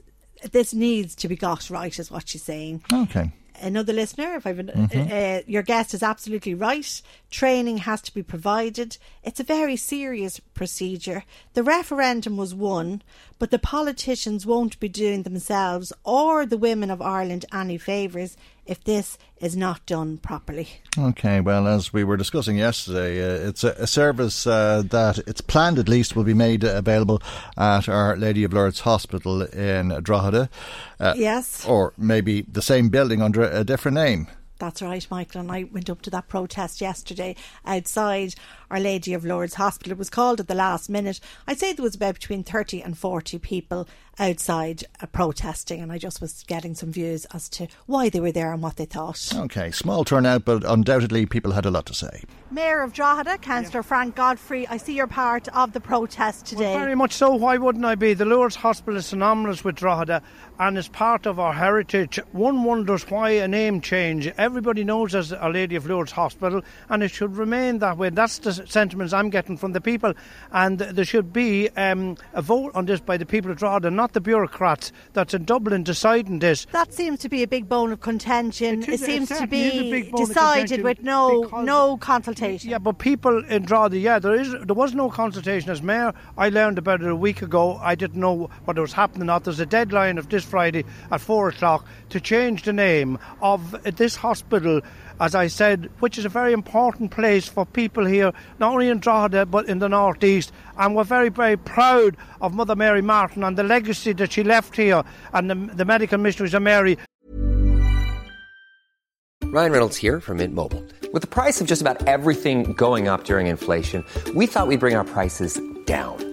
this needs to be got right, is what she's saying. Okay another listener, if I've mm-hmm. uh, your guest is absolutely right. Training has to be provided. It's a very serious procedure. The referendum was won, but the politicians won't be doing themselves or the women of Ireland any favours if this is not done properly. Okay, well, as we were discussing yesterday, uh, it's a, a service uh, that it's planned at least will be made available at Our Lady of Lourdes Hospital in Drogheda. Uh, yes. Or maybe the same building under a different name. That's right, Michael. And I went up to that protest yesterday outside Our Lady of Lourdes Hospital. It was called at the last minute. I'd say there was about between 30 and 40 people outside uh, protesting, and I just was getting some views as to why they were there and what they thought. Okay, small turnout, but undoubtedly people had a lot to say. Mayor of Drogheda, Councillor yeah. Frank Godfrey, I see you're part of the protest today. Well, very much so. Why wouldn't I be? The Lourdes Hospital is synonymous with Drogheda and is part of our heritage. One wonders why a name change. Everybody knows as Our Lady of Lourdes Hospital, and it should remain that way. That's the sentiments I'm getting from the people, and there should be um, a vote on this by the people of Drogheda, not the bureaucrats that's in Dublin deciding this. That seems to be a big bone of contention. It, is, it seems it to be decided with no no consultation. Yeah, but people in Drogheda, yeah, there is there was no consultation. As mayor, I learned about it a week ago. I didn't know what was happening. Not there's a deadline of this Friday at four o'clock to change the name of this hospital as I said, which is a very important place for people here, not only in Drogheda but in the northeast. And we're very, very proud of Mother Mary Martin and the legacy that she left here and the, the medical missionaries of Mary. Ryan Reynolds here from Mint Mobile. With the price of just about everything going up during inflation, we thought we'd bring our prices down.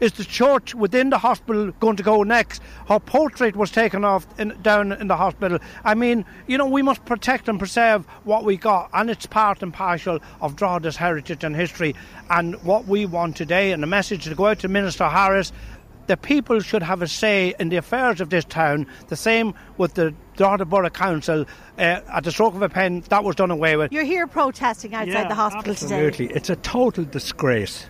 Is the church within the hospital going to go next? Her portrait was taken off in, down in the hospital. I mean, you know, we must protect and preserve what we got, and it's part and partial of Drogheda's heritage and history. And what we want today, and the message to go out to Minister Harris, the people should have a say in the affairs of this town. The same with the Drogheda Borough Council. Uh, at the stroke of a pen, that was done away with. You're here protesting outside yeah, the hospital absolutely. today. Absolutely. It's a total disgrace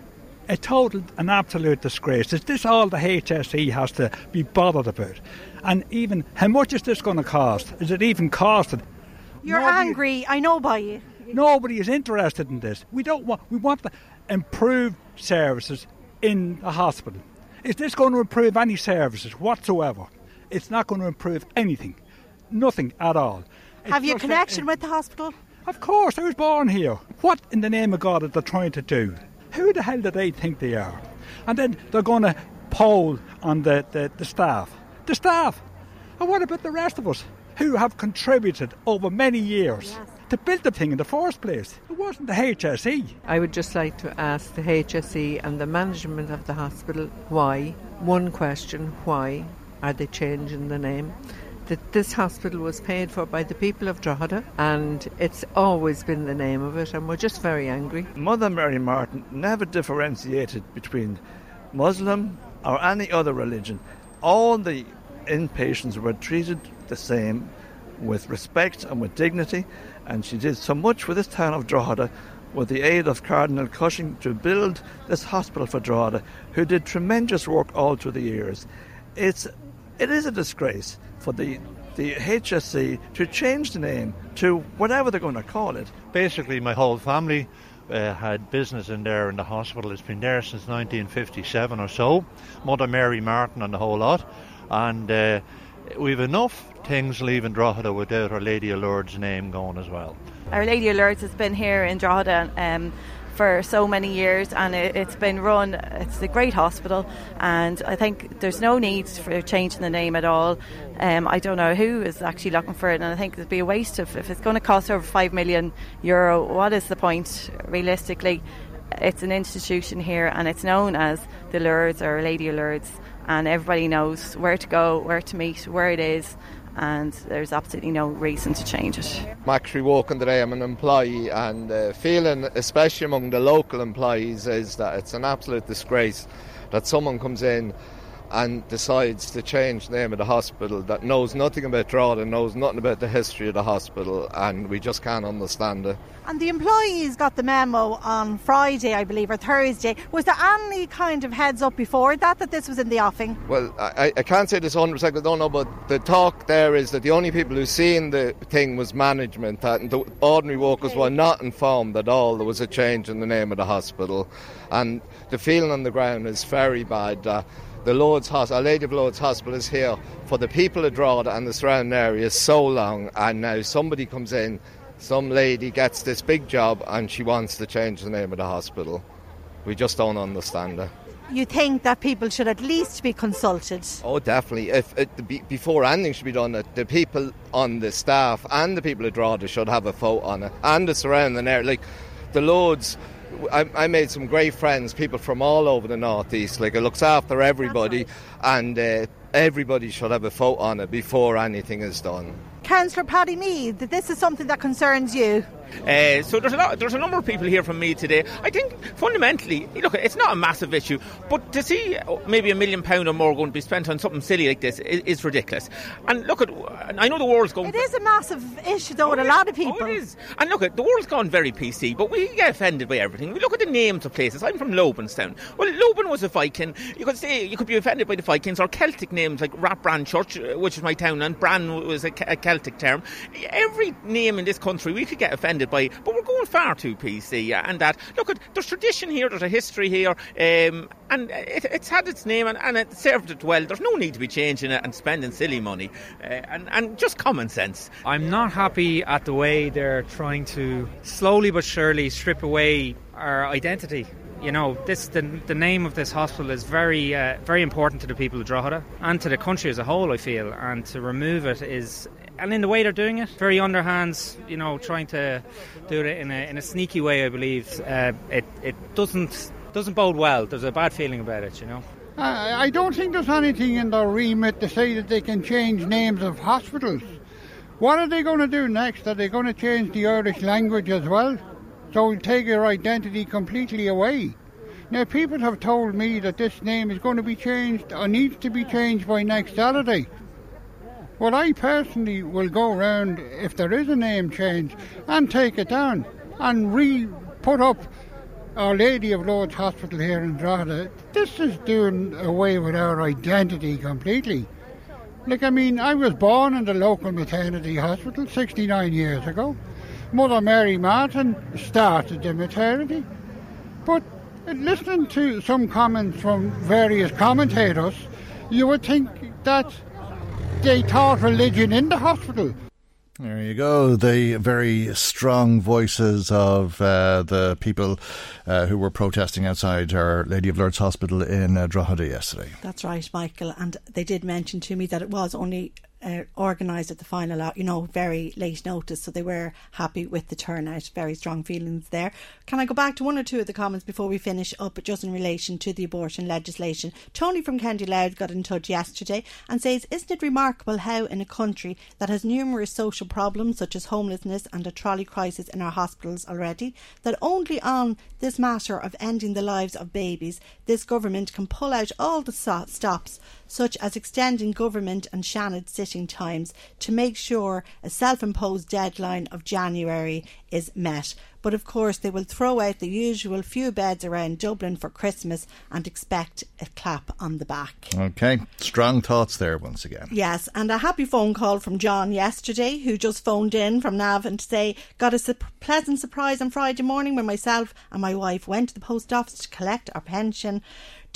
a total and absolute disgrace. Is this all the HSE has to be bothered about? And even how much is this going to cost? Is it even costed? You're nobody, angry, I know by you. Nobody is interested in this. We don't want we want the improved services in the hospital. Is this going to improve any services whatsoever? It's not going to improve anything. Nothing at all. It's Have you a connection a, with the hospital? Of course, I was born here. What in the name of God are they trying to do? Who the hell do they think they are? And then they're going to poll on the, the, the staff. The staff. And what about the rest of us who have contributed over many years? Yes to build the thing in the first place. It wasn't the HSE. I would just like to ask the HSE and the management of the hospital why. One question why are they changing the name? That this hospital was paid for by the people of Drogheda and it's always been the name of it, and we're just very angry. Mother Mary Martin never differentiated between Muslim or any other religion. All the inpatients were treated the same with respect and with dignity, and she did so much for this town of Drogheda with the aid of Cardinal Cushing to build this hospital for Drogheda, who did tremendous work all through the years. It's, it is a disgrace for the, the HSE to change the name to whatever they're going to call it. Basically, my whole family uh, had business in there in the hospital. It's been there since 1957 or so. Mother Mary Martin and the whole lot. And uh, we've enough things leaving Drogheda without Our Lady of Lourdes' name going as well. Our Lady of Lourdes has been here in Drogheda um, for so many years and it, has been run, it's a great hospital and I think there's no need for changing the name at all. Um, I don't know who is actually looking for it and I think it'd be a waste of, if it's going to cost over 5 million euro, what is the point realistically? It's an institution here and it's known as the Lourdes or Lady Lourdes and everybody knows where to go, where to meet, where it is, and there's absolutely no reason to change it. I'm actually walking today, I'm an employee, and the uh, feeling, especially among the local employees, is that it's an absolute disgrace that someone comes in and decides to change the name of the hospital that knows nothing about Drogheda, knows nothing about the history of the hospital, and we just can't understand it. And the employees got the memo on Friday, I believe, or Thursday. Was there any kind of heads up before that that this was in the offing? Well, I, I can't say this 100%, I don't know, but the talk there is that the only people who seen the thing was management, and the ordinary workers okay. were not informed at all there was a change in the name of the hospital. And the feeling on the ground is very bad. Uh, the Lourdes Hospital, Our Lady of Lourdes Hospital is here for the people of Drogheda and the surrounding area so long, and now somebody comes in, some lady gets this big job, and she wants to change the name of the hospital. We just don't understand it. You think that people should at least be consulted? Oh, definitely. If uh, it, before anything should be done, uh, the people on the staff and the people of Drogheda should have a vote on it, and the surrounding area, like the Lourdes I, I, made some great friends, people from all over the northeast. Like it looks after everybody, right. and uh, everybody should have a vote on it before anything is done. Councillor Paddy Meade, this is something that concerns you. Uh, so there's a lot, there's a number of people here from me today. I think fundamentally, look, it's not a massive issue, but to see maybe a million pound or more going to be spent on something silly like this is, is, ridiculous. And look at, I know the world's going. It is a massive issue though, oh, with a lot of people. Oh, it is. And look at the world's gone very PC, but we get offended by everything. We look at the names of places. I'm from Lobinstown. Well, Loban was a Viking. You could say you could be offended by the Vikings or Celtic names like Rathbran Church, uh, which is my town, and Bran was a, a Celtic term. Every name in this country we could get offended offended by, but we're going far too PC. And that, look, at there's tradition here, there's a history here, um, and it, it's had its name and, and, it served it well. There's no need to be changing it and spending silly money, uh, and, and just common sense. I'm not happy at the way they're trying to slowly but surely strip away our identity you know, this the, the name of this hospital is very uh, very important to the people of Drogheda and to the country as a whole. I feel, and to remove it is and in the way they're doing it, very underhands, you know, trying to do it in a, in a sneaky way, I believe, uh, it, it doesn't doesn't bode well. There's a bad feeling about it, you know. I don't think there's anything in their remit to say that they can change names of hospitals. What are they going to do next? Are they going to change the Irish language as well? So we'll take your identity completely away. Now, people have told me that this name is going to be changed or needs to be changed by next Saturday. Well, I personally will go around if there is a name change and take it down and re put up Our Lady of Lourdes Hospital here in Drogheda. This is doing away with our identity completely. Like, I mean, I was born in the local maternity hospital 69 years ago. Mother Mary Martin started the maternity. But uh, listening to some comments from various commentators, you would think that they taught religion in the hospital. There you go. The very strong voices of uh, the people uh, who were protesting outside Our Lady of Lourdes Hospital in uh, Drogheda yesterday. That's right, Michael. And they did mention to me that it was only uh, organised at the final, hour, you know, very late notice. So they were happy with the turnout. Very strong feelings there. Can I go back to one or two of the comments before we finish up, just in relation to the abortion legislation? Tony from County Louth got in touch yesterday and says, Isn't it remarkable how, in a country that has numerous social problems such as homelessness and a trolley crisis in our hospitals already, that only on this matter of ending the lives of babies, this government can pull out all the stops such as extending government and Seanad sitting times to make sure a self imposed deadline of January is met. But of course, they will throw out the usual few beds around Dublin for Christmas and expect a clap on the back. Okay, strong thoughts there once again. Yes, and a happy phone call from John yesterday, who just phoned in from Navan to say, Got a su- pleasant surprise on Friday morning when myself and my wife went to the post office to collect our pension.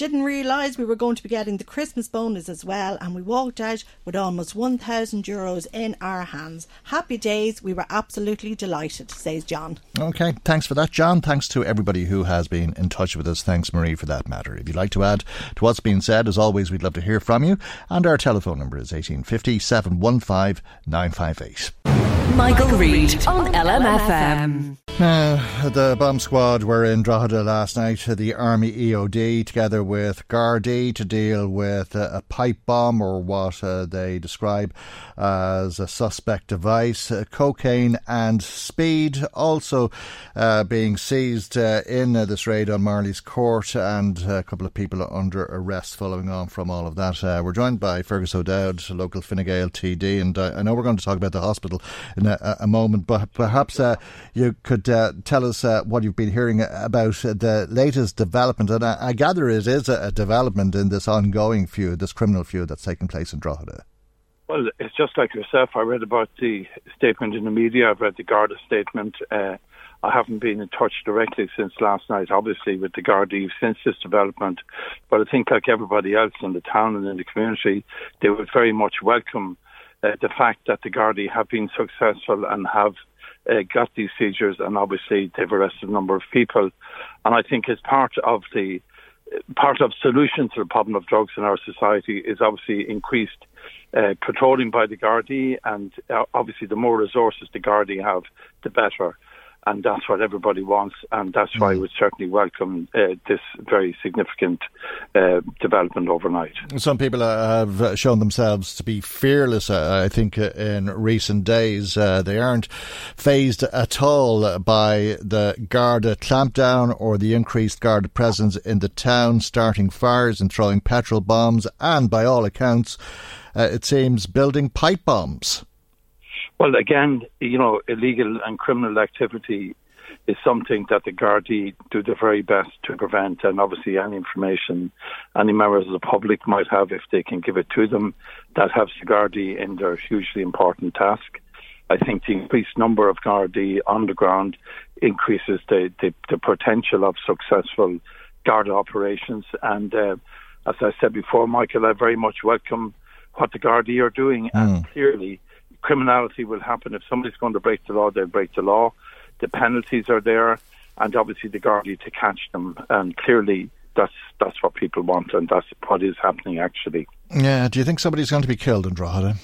Didn't realise we were going to be getting the Christmas bonus as well, and we walked out with almost 1,000 euros in our hands. Happy days, we were absolutely delighted, says John. Okay, thanks for that, John. Thanks to everybody who has been in touch with us. Thanks, Marie, for that matter. If you'd like to add to what's been said, as always, we'd love to hear from you. And our telephone number is 1850 715 958. Michael, Reade on LMFM. Now, the bomb squad were in Drogheda last night, the Army EOD, together with Gardaí to deal with a pipe bomb or what uh, they describe as a suspect device. Uh, cocaine and speed also uh, being seized uh, in uh, this raid on Marley's Court, and a couple of people under arrest following on from all of that. Uh, we're joined by Fergus O'Dowd, local Fine Gael TD, and I know we're going to talk about the hospital in a, a moment, but perhaps uh, you could uh, tell us uh, what you've been hearing about the latest development. And I, I gather it is a, development in this ongoing feud, this criminal feud that's taking place in Drogheda. Well, it's just like yourself. I read about the statement in the media. I've read the Garda statement. Uh, I haven't been in touch directly since last night, obviously, with the Gardaí since this development. But I think, like everybody else in the town and in the community, they would very much welcome uh, the fact that the Gardaí have been successful and have uh, got these seizures, and obviously they've arrested a number of people. And I think as part of the part of solution to the problem of drugs in our society is obviously increased uh, patrolling by the Gardaí, and uh, obviously the more resources the Gardaí have, the better. And that's what everybody wants, and that's why we certainly welcome uh, this very significant uh, development overnight. Some people have shown themselves to be fearless, uh, I think, uh, in recent days. they aren't phased at all by the Garda clampdown or the increased Garda presence in the town, starting fires and throwing petrol bombs, and by all accounts, uh, it seems, building pipe bombs. Well, again, you know, illegal and criminal activity is something that the Gardaí do their very best to prevent, and obviously any information any members of the public might have, if they can give it to them, that helps the Gardaí in their hugely important task. I think the increased number of Gardaí on the ground increases the, the, the potential of successful Garda operations. And uh, as I said before, Michael, I very much welcome what the Gardaí are doing, mm. and clearly criminality will happen if somebody's going to break the law. They'll break the law. The penalties are there, and obviously the Gardaí to catch them. And clearly, that's that's what people want, and that's what is happening actually. Yeah. Do you think somebody's going to be killed in Drogheda?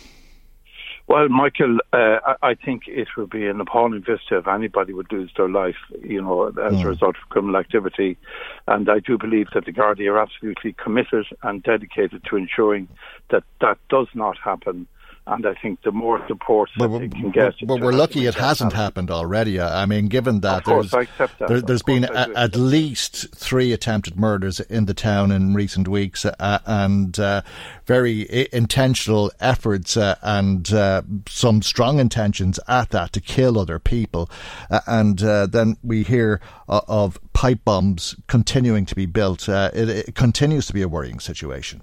Well, Michael, uh, I think it would be an appalling vista if anybody would lose their life, you know, as mm. a result of criminal activity. And I do believe that the Gardaí are absolutely committed and dedicated to ensuring that that does not happen and I think the more support that they can get. But we're lucky it hasn't happened already. I mean, given that, course, there's, that. there, has been a, at least three attempted murders in the town in recent weeks, uh, and uh, very intentional efforts uh, and uh, some strong intentions at that to kill other people. Uh, and uh, then we hear of pipe bombs continuing to be built. It, it continues to be a worrying situation.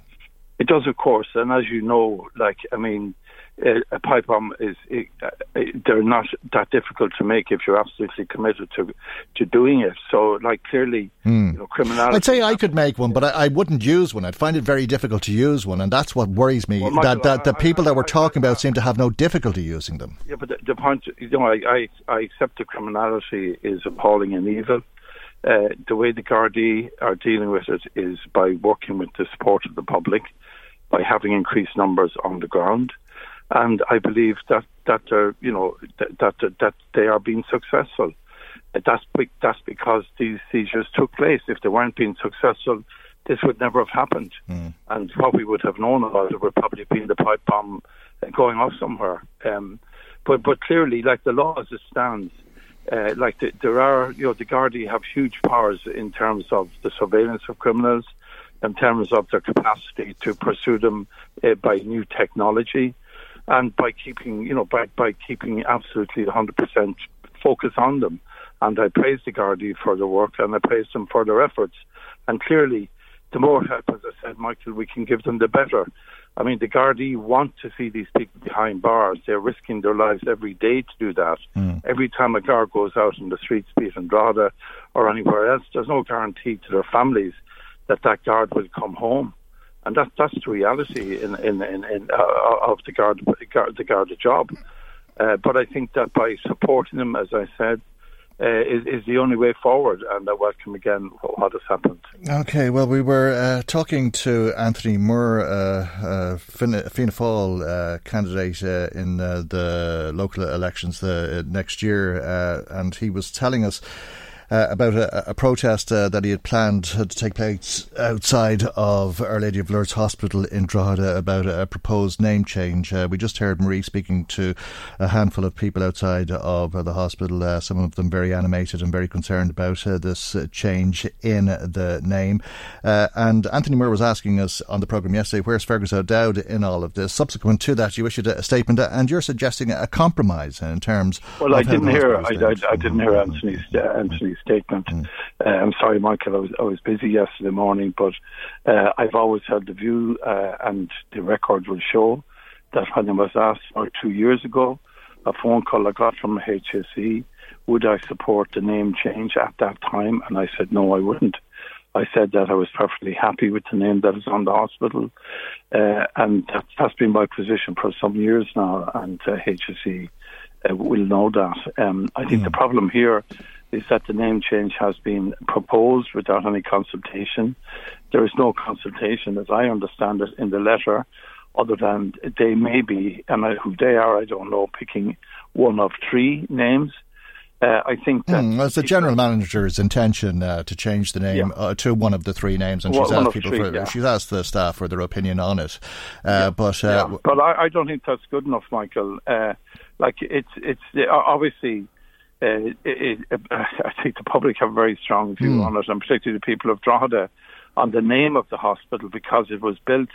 It does, of course, and as you know, like I mean uh, a pipe bomb is uh, they're not that difficult to make if you're absolutely committed to to doing it. So, like clearly, Hmm. you know, criminality. I'd say I could make one, but I, I wouldn't use one. I'd find it very difficult to use one, and that's what worries me. Well, Michael, that that the I- people that we're talking about seem to have no difficulty using them. Yeah, but the, the point, you know, I, I I accept the criminality is appalling and evil. Uh, the way the Gardaí are dealing with it is by working with the support of the public, by having increased numbers on the ground, and I believe that that they're, you know, that that, that they are being successful. Uh, That's that's because these seizures took place. If they weren't being successful, this would never have happened. And what we would have known about it would probably been the pipe bomb uh, going off somewhere. Um, but but clearly, like the law as it stands, uh, like the, there are, you know, the Gardaí have huge powers in terms of the surveillance of criminals, in terms of their capacity to pursue them uh, by new technology, and by keeping, you know, by by keeping absolutely 100% focus on them. And I praise the Gardaí for their work, and I praise them for their efforts. And clearly, the more help, as I said, Michael, we can give them, the better. I mean, the Gardaí want to see these people behind bars. They're risking their lives every day to do that. Mm. Every time a guard goes out in the streets, be it in or anywhere else, there's no guarantee to their families that that guard will come home. And that, that's the reality in, in, in, in, uh, of the guard, guard, the job. Uh, but I think that by supporting them, as I said, uh, is, is the only way forward. And I welcome again what has happened. Okay, well, we were uh, talking to Anthony Moore, uh, uh, Fianna Fáil uh, candidate uh, in the local elections uh, next year, and he was telling us. Uh, about a, a protest uh, that he had planned to take place outside of Our Lady of Lourdes Hospital in Drogheda about a, proposed name change. Uh, we just heard Marie speaking to a handful of people outside of uh, the hospital, uh, some of them very animated and very concerned about uh, this uh, change in the name. Uh, and Anthony Moore was asking us on the programme yesterday, where's Fergus O'Dowd in all of this? Subsequent to that, you issued a statement, uh, and you're suggesting a compromise in terms Well, of I didn't hear. I, I, I didn't hear Anthony's uh, Anthony's statement. Uh, I'm sorry, Michael. I was I was busy yesterday morning, but uh, I've always held the view, uh, and the record will show that when I was asked about two years ago, a phone call I got from HSE, would I support the name change at that time, and I said no, I wouldn't. I said that I was perfectly happy with the name that is on the hospital, uh, and that, that's been my position for some years now, and uh, HSE uh, will know that. Um, I think the problem here is that the name change has been proposed without any consultation. There is no consultation, as I understand it, in the letter, other than they may be, and I, who they are, I don't know, picking one of three names. Uh, I think that well, it's the general manager's intention uh, to change the name uh, to one of the three names, and One- she's asked people three, for yeah. she's asked the staff for their opinion on it. Uh, But uh, Yeah, but I, I don't think that's good enough, Michael. Uh, like it's it's obviously. Uh, it, it, (laughs) I think the public have a very strong view Hmm. on it, and particularly the people of Drogheda, on the name of the hospital because it was built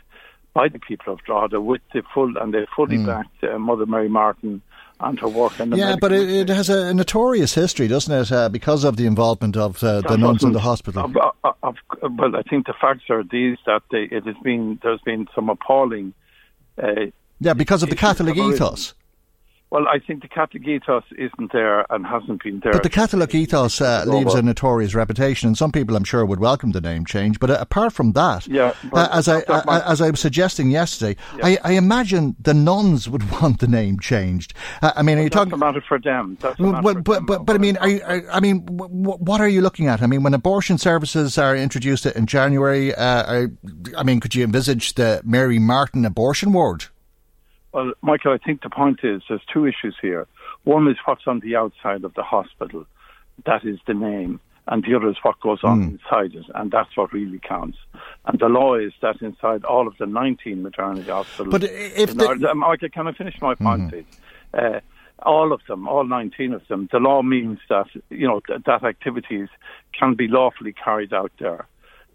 by the people of Drogheda with the full and they fully Hmm. backed uh, Mother Mary Martin and her work. And the yeah, but it, it has a notorious history, doesn't it? Uh, because of the involvement of uh, the nuns in the hospital. Of, of, of, well, I think the facts are these that they, it has been there's been some appalling. Uh, yeah, because of the Catholic ethos. Well, I think the Catholic ethos isn't there and hasn't been there. But the Catholic ethos uh, leaves a notorious reputation, and some people, I'm sure, would welcome the name change. But uh, apart from that, Yeah, uh, as I uh, as I was suggesting yesterday, I, I imagine the nuns would (laughs) want the name changed. Uh, I mean, are you talking? about it for them. That's a Well, matter but, but, but, but I mean, are you, are, I mean, what are you looking at? I mean, when abortion services are introduced in January, uh, are, I mean, could you envisage the Mary Martin abortion ward? Well, Michael, I think the point is there's two issues here. One is what's on the outside of the hospital, that is the name, and the other is what goes on inside it, and that's what really counts. And the law is that inside all of the 19 maternity hospitals. But if the- Ireland- um, Michael, can I finish my point, please? Uh, all of them, all 19 of them, the law means that you know th- that activities can be lawfully carried out there.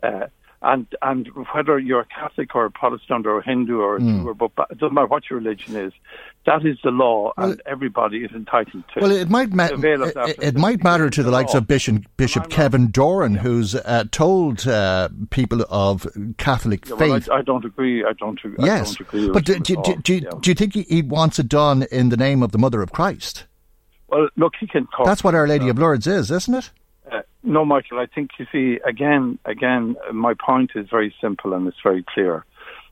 Uh, And and whether you're a Catholic or a Protestant or a Hindu or a Mm. Jew or but it doesn't matter what your religion is, that is the law, and everybody is entitled to. Well, it might ma- it, it- it might matter to the likes of Bishop Bishop Kevin Doran, who's uh, told uh, people of Catholic Yeah, well, faith. I, I don't agree. I don't. I yes, don't agree. but do, do, do, do, Yeah. do you think he, he wants it done in the name of the Mother of Christ? Well, look, he can talk. That's what Our Lady of Lourdes is, isn't it? No, Michael. I think you see again. Again, my point is very simple and it's very clear.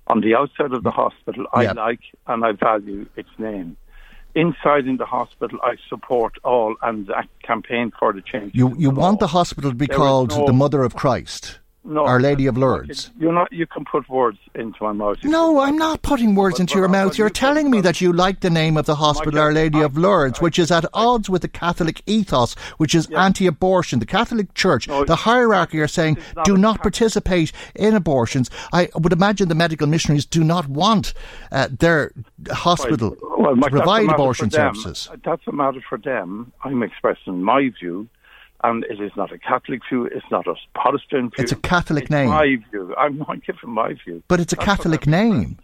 On the outside of the hospital, I Yeah. like and I value its name. Inside in the hospital, I support all and I campaign for the change. You you want the hospital to be There called no- the Mother of Christ, No, Our Lady of Lourdes. You're not. You can put words into my mouth. No, I'm not putting words into your mouth. You're telling me that you like the name of the hospital, Our Lady of Lourdes, which is at odds with the Catholic ethos, which is anti-abortion. The Catholic Church, the hierarchy are saying, do not participate in abortions. I would imagine the medical missionaries do not want uh, their hospital Well, Mike, to provide abortion services. That's a matter for them. I'm expressing my view, and it is not a Catholic view. It's not a Protestant view. It's a Catholic It's name. My view. I'm not giving my view. But it's a That's Catholic name.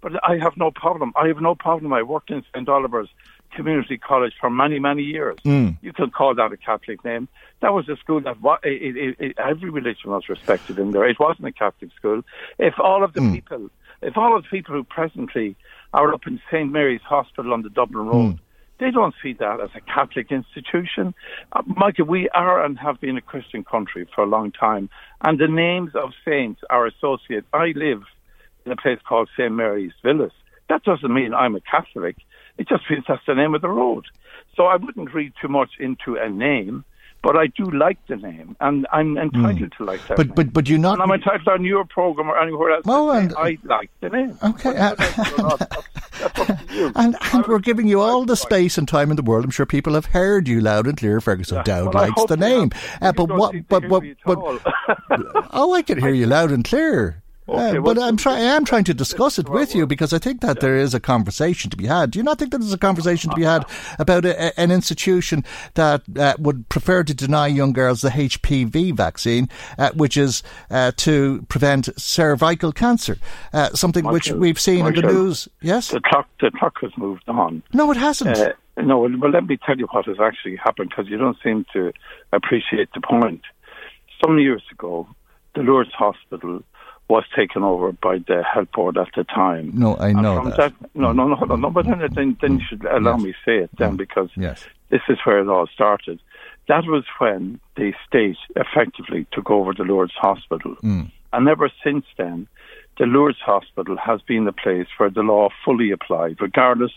But I have no problem. I have no problem. I worked in St Oliver's Community College for many, many years. Mm. You can call that a Catholic name. That was a school that it, it, it, every religion was respected in there. It wasn't a Catholic school. If all of the Mm. people, if all of the people who presently are up in St Mary's Hospital on the Dublin Mm. They don't see that as a Catholic institution. Uh, Michael, we are and have been a Christian country for a long time, and the names of saints are associated. I live in a place called St. Mary's Villas. That doesn't mean I'm a Catholic. It just means that's the name of the road. So I wouldn't read too much into a name, but I do like the name, and I'm entitled to like that. But but but you not. and I'm entitled on your program or anywhere else. Oh, and- I like the name. Okay, uh, That's up to you. and, and we're giving you all the space and time in the world. I'm sure people have heard you loud and clear. Fergus O'Dowd well, likes the name, uh, but what? But but but. (laughs) oh, I can hear you loud and clear. Uh, but I'm trying. I am trying to discuss it with you because I think that there is a conversation to be had. Do you not think that there's a conversation to be had (laughs) about a, a- an institution that uh, would prefer to deny young girls the HPV vaccine, uh, which is uh, to prevent cervical cancer, uh, something which we've seen in the news? Yes. The clock, the clock has moved on. No, it hasn't. Uh, no, well, well, let me tell you what has actually happened because you don't seem to appreciate the point. Some years ago, the Lourdes Hospital was taken over by the health board at the time. No, I know from that. No, no, no, hold on. No, but then, then, then you should allow Yes. me say it then because Yes. this is where it all started. That was when the state effectively took over the Lourdes Hospital. Mm. And ever since then, the Lourdes Hospital has been the place where the law fully applied, regardless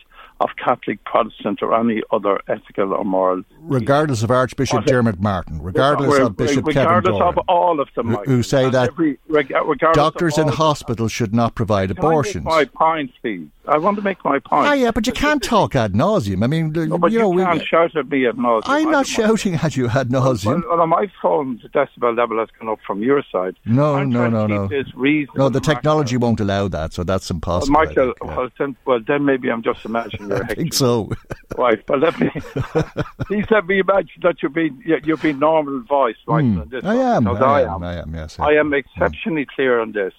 of Catholic, Protestant, or any other ethical or moral. regardless of Archbishop Okay. Dermot Martin, regardless of Bishop Kevin regardless Doran, of all of them, who- Michael, who say that every- reg- regardless of doctors in all of them. hospitals should not provide Can abortions. my point, please. I want to make my point. Ah, yeah, but you can't talk ad nauseum. I mean, No, you you, know, can't shout at me at nauseum. I'm not shouting at you ad nauseum. Well, well, on my phone, the decibel level has gone up from your side. No, I'm no, no, no. this No, the technology won't allow that, so that's impossible. I Michael, think, yeah. well, then, well, then maybe I'm just imagining (laughs) I think so. Right, but let me (laughs) please let me imagine that you're being you're being normal voice, right? This I am. I I am. am. I am. Yes. I am exceptionally clear on this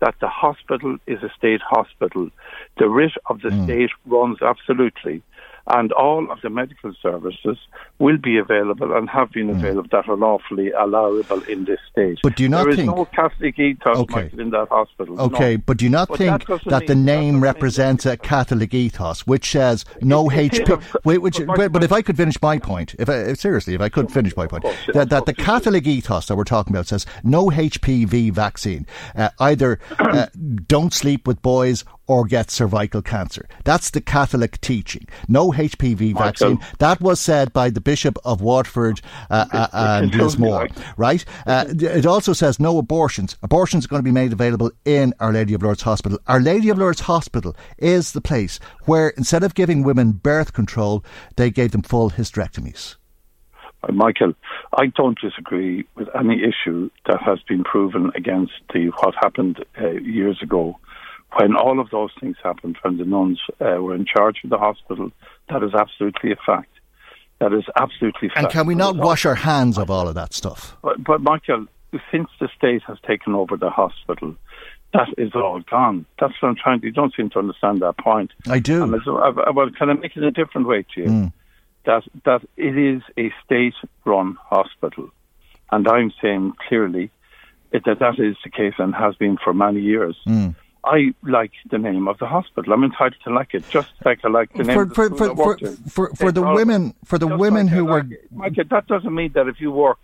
that the hospital is a state hospital. The writ of the Hmm. state runs absolutely, and all of the medical services will be available and have been available that are lawfully allowable in this state. Hmm. But do you not There is think- no Catholic ethos Okay. In that hospital? Okay, no. but do you not But think doesn't that the name represents a Catholic ethos, which says no HP? Wait, which, but, but if I could finish my point, if, I, seriously, if I could finish my point, that, that the Catholic ethos that we're talking about says no HPV vaccine, uh, either uh, (clears throat) don't sleep with boys or get cervical cancer. That's the Catholic teaching. No HPV vaccine. That was said by the Bishop of Waterford uh, uh, and Lismore, right? Uh, it also says no abortions. Abortions are going to be made available in Our Lady of Lourdes Hospital. Our Lady of Lourdes Hospital is the place where instead of giving women birth control, they gave them full hysterectomies. Uh, Michael, I don't disagree with any issue that has been proven against the what happened uh, years ago when all of those things happened, when the nuns uh, were in charge of the hospital. That is absolutely a fact. That is absolutely fact. And can we not wash our hands of all of that stuff? But, but Michael, since the state has taken over the hospital, that is all gone. That's what I'm trying to. You don't seem to understand that point. I do. I, I, well, can I make it a different way to you? Mm. That that it is a state-run hospital, and I'm saying clearly that that is the case and has been for many years. Mm. I like the name of the hospital. I'm entitled to like it, just like I like the name for of the for for for, for, for the women for the women like who were like. That doesn't mean that if you work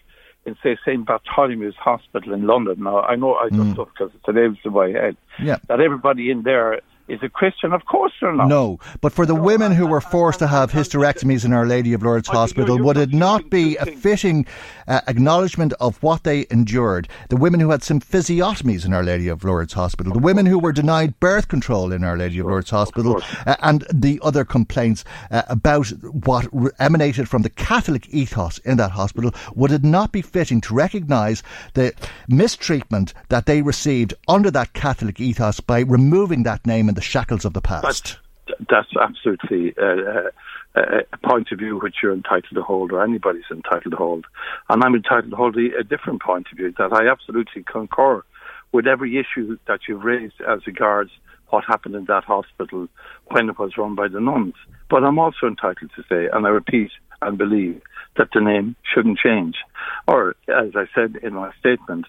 in, say, St. Bartholomew's Hospital in London, now I know I just mm. stuff because it's the names in my head, yeah. that everybody in there is a Christian. Of course they're not. No, but for the women who were forced to have hysterectomies in Our Lady of Lourdes Hospital, would it not be a fitting uh, acknowledgement of what they endured? The women who had symphysiotomies in Our Lady of Lourdes Hospital, the women who were denied birth control in Our Lady of Lourdes Hospital, uh, and the other complaints uh, about what re- emanated from the Catholic ethos in that hospital, would it not be fitting to recognise the mistreatment that they received under that Catholic ethos by removing that name the shackles of the past? That's absolutely uh, uh, a point of view which you're entitled to hold, or anybody's entitled to hold. And I'm entitled to hold a, a different point of view that I absolutely concur with every issue that you've raised as regards what happened in that hospital when it was run by the nuns. But I'm also entitled to say, and I repeat and believe, that the name shouldn't change. Or, as I said in my statement,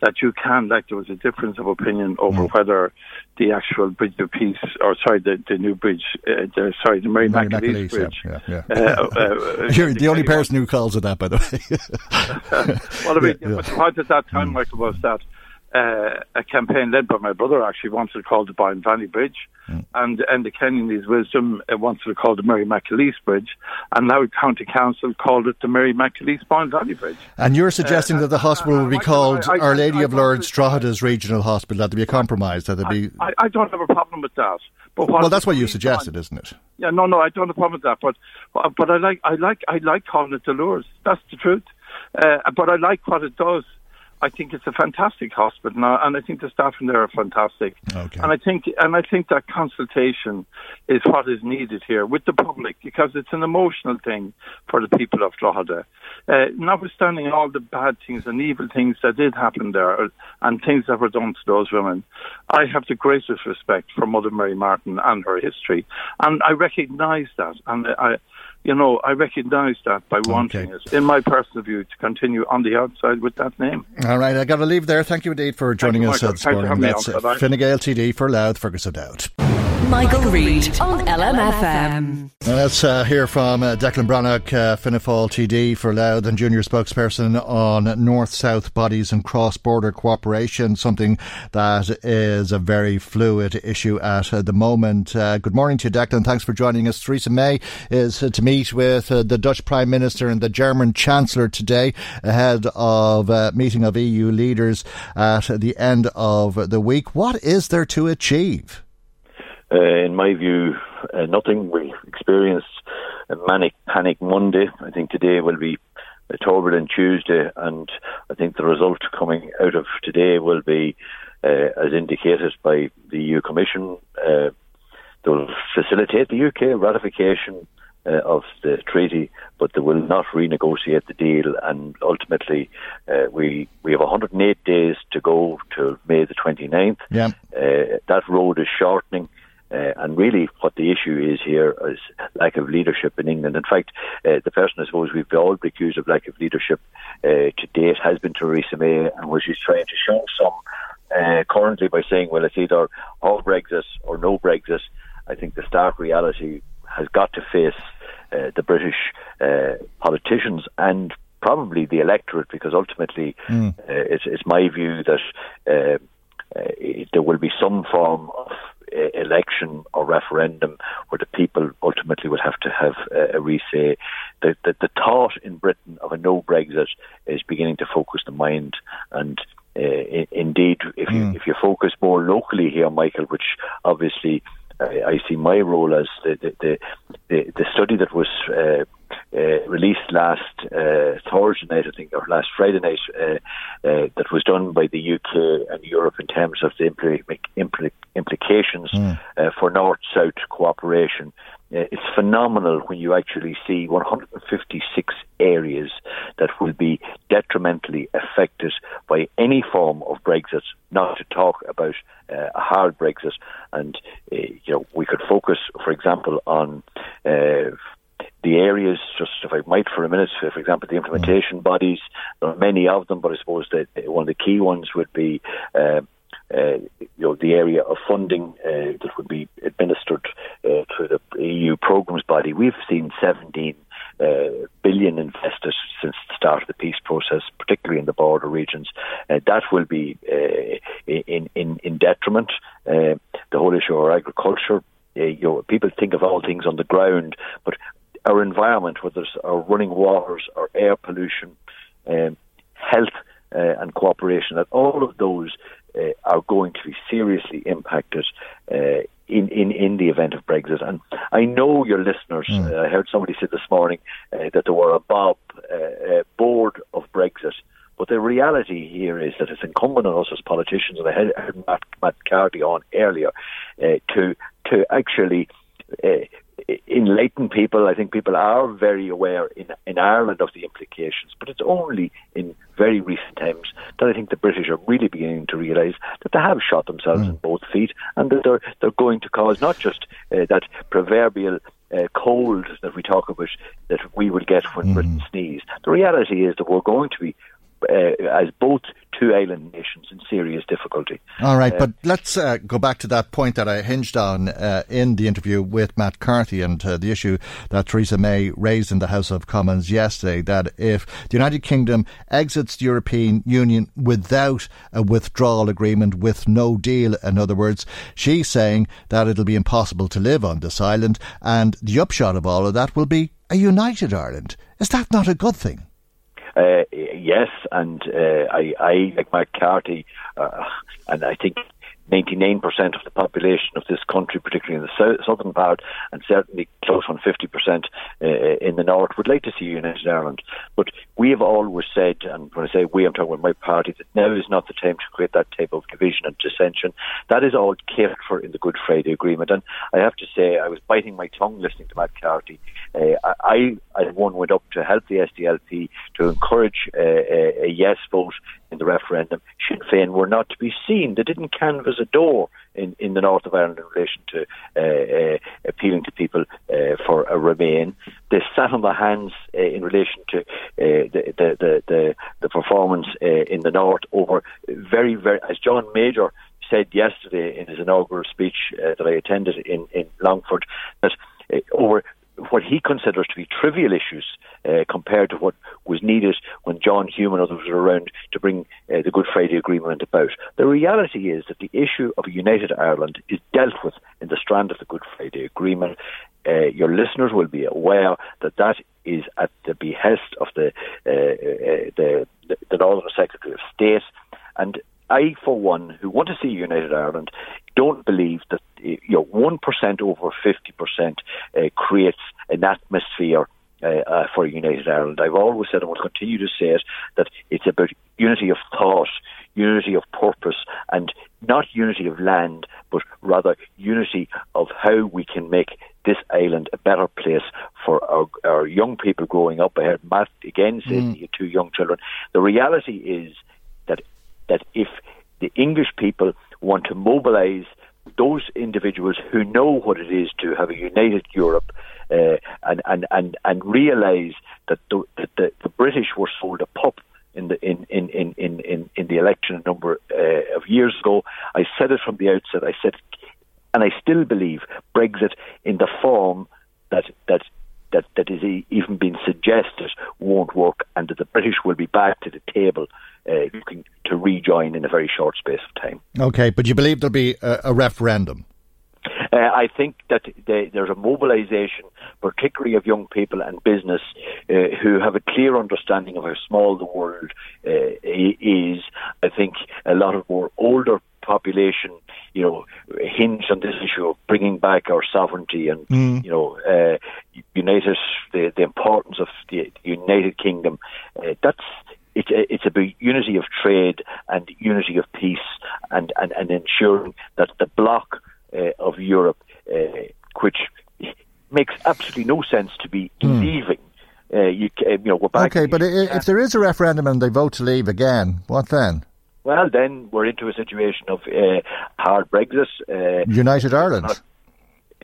that you can, like there was a difference of opinion over whether the actual Bridge of Peace, or sorry, the, the new bridge, uh, the, sorry, the Mary, Mary McAleese Bridge. yeah, yeah, yeah. Uh, uh, (laughs) You're the only person who calls it that, by the way. (laughs) (laughs) well, I mean, Yeah, yeah. the point at that time, Michael, was that uh, a campaign led by my brother actually wanted to call the Boyne Valley Bridge, and and the Kennedy's Wisdom uh, wanted to call the Mary McAleese Bridge, and now County Council called it the Mary McAleese Boyne Valley Bridge. And you're suggesting that the hospital would be called I- I- Our Lady I- of Lourdes Drogheda's Regional Hospital, that there be a compromise, that there be. I, I don't have a problem with that. But what Well, that's what you suggested, isn't it? Yeah, no, no, I don't have a problem with that. But but- but I like I like I like calling it Dolores. That's the truth. Uh, but I like what it does. I think it's a fantastic hospital, now, and I think the staff in there are fantastic. Okay. And I think and I think that consultation is what is needed here with the public because it's an emotional thing for the people of Drogheda. Uh, notwithstanding all the bad things and evil things that did happen there and things that were done to those women, I have the greatest respect for Mother Mary Martin and her history, and I recognise that, and I. You know, I recognise that by wanting it, in my personal view, to continue on the outside with that name. All right, I got to leave there. Thank you indeed for joining you, us Michael. this Thanks morning. That's Fine Gael TD for Louth, Fergus O'Dowd. Michael Reade on LMFM. Now let's uh, hear from uh, Declan Breathnach, uh, Fianna Fáil TD for Louth and junior spokesperson on North-South bodies and cross-border cooperation, something that is a very fluid issue at uh, the moment. Uh, good morning to you, Declan. Thanks for joining us. Theresa May is uh, to meet with uh, the Dutch Prime Minister and the German Chancellor today ahead of a meeting of EU leaders at the end of the week. What is there to achieve? Uh, in my view, uh, nothing. We experienced a manic panic Monday. I think today will be a turbulent Tuesday, and I think the result coming out of today will be, uh, as indicated by the EU Commission, uh, they will facilitate the UK ratification uh, of the treaty, but they will not renegotiate the deal. And ultimately, uh, we we have 108 days to go to May the 29th. Yeah. Uh, that road is shortening. Uh, and really, what the issue is here is lack of leadership in England. In fact, uh, the person I suppose we've all been accused of lack of leadership uh, to date has been Theresa May, and where she's trying to show some uh, currently by saying, well, it's either all Brexit or no Brexit. I think the stark reality has got to face uh, the British uh, politicians and probably the electorate, because ultimately Mm. uh, it's, it's my view that there will be some form of election or referendum where the people ultimately will have to have uh, a re-say. The, the, the thought in Britain of a no Brexit is beginning to focus the mind and uh, indeed, if you if you focus more locally here, Michael, which obviously I, I see my role as the the, the, the, the study that was uh, uh, released last uh, Thursday night, I think, or last Friday night, uh, uh, that was done by the UK and Europe in terms of the impli- implications Mm. uh, for North-South cooperation. Uh, it's phenomenal when you actually see 156 areas that will be detrimentally affected by any form of Brexit. Not to talk about uh, a hard Brexit, and uh, you know we could focus, for example, on. The areas, just if I might for a minute, for example, the implementation bodies, there are many of them, but I suppose that one of the key ones would be uh, uh, you know, the area of funding uh, that would be administered uh, through the EU programs body. We've seen 17 uh, billion invested since the start of the peace process, particularly in the border regions. Uh, that will be uh, in, in, in detriment. The whole issue of agriculture. Uh, you know, people think of all things on the ground, but our environment, whether it's our running waters or air pollution, um, health uh, and cooperation, that all of those uh, are going to be seriously impacted uh, in, in, in the event of Brexit. And I know your listeners, uh, I heard somebody say this morning uh, that there were a Bob uh, board of Brexit. But the reality here is that it's incumbent on us as politicians, and I had, had Matt, Matt Carthy on earlier, uh, to to actually uh, enlighten people. I think people are very aware in, in Ireland of the implications, but it's only in very recent times that I think the British are really beginning to realise that they have shot themselves in both feet and that they're, they're going to cause not just uh, that proverbial uh, cold that we talk about that we will get when Britain sneezes. The reality is that we're going to be uh, as both two island nations in serious difficulty. All right, Uh, but let's uh, go back to that point that I hinged on uh, in the interview with Matt Carthy and uh, the issue that Theresa May raised in the House of Commons yesterday that if the United Kingdom exits the European Union without a withdrawal agreement, with no deal, in other words, she's saying that it'll be impossible to live on this island, and the upshot of all of that will be a united Ireland. Is that not a good thing? Uh, yes, and uh, I, I, like Mark Carthy, uh, and I think 99% of the population of this country, particularly in the sou- southern part, and certainly close on 50% uh, in the north, would like to see United Ireland. But we have always said, and when I say we, I'm talking about my party, that now is not the time to create that type of division and dissension. That is all catered for in the Good Friday Agreement. And I have to say, I was biting my tongue listening to Matt Carthy. Uh, I, as one, went up to help the SDLP to encourage uh, a yes vote in the referendum. Sinn Féin were not to be seen. They didn't canvass a door in, in the north of Ireland in relation to uh, uh, appealing to people uh, for a remain. They sat on their hands uh, in relation to uh, the, the, the, the, the performance uh, in the north over very, very, as John Major said yesterday in his inaugural speech uh, that I attended in, in Longford, that uh, over what he considers to be trivial issues uh, compared to what was needed when John Hume and others were around to bring uh, the Good Friday Agreement about. The reality is that the issue of a united Ireland is dealt with in the strand of the Good Friday Agreement. Uh, your listeners will be aware that that is at the behest of the uh, uh, the, the Northern Secretary of State, and I, for one, who want to see United Ireland, don't believe that you know one percent over fifty percent uh, creates an atmosphere. Uh, uh, for United Ireland, I've always said, and will continue to say it, that it's about unity of thought, unity of purpose, and not unity of land, but rather unity of how we can make this island a better place for our, our young people growing up. I heard Matt again say Mm. two young children. The reality is that that if the English people want to mobilise those individuals who know what it is to have a united Europe uh, and, and, and, and realise that, the, that the, the British were sold a pup in the in, in, in, in, in, the election a number uh, of years ago. I said it from the outset. I said, and I still believe Brexit in the form that that that that is even being suggested won't work, and that the British will be back to the table uh, looking to rejoin in a very short space of time. Okay, but you believe there'll be a, a referendum? Uh, I think that they, there's a mobilisation, particularly of young people and business, uh, who have a clear understanding of how small the world uh, is. I think a lot of more older population, you know, hinge on this issue of bringing back our sovereignty and, Mm. you know, uh, united the, the importance of the United Kingdom. Uh, that's it's it's about unity of trade and unity of peace and, and, and ensuring that the bloc uh, of Europe, uh, which makes absolutely no sense to be Hmm. leaving. Uh, you, ca- you know, we're back. Okay, but if there is a referendum and they vote to leave again, what then? Well, then we're into a situation of uh, hard Brexit. Uh, United Ireland.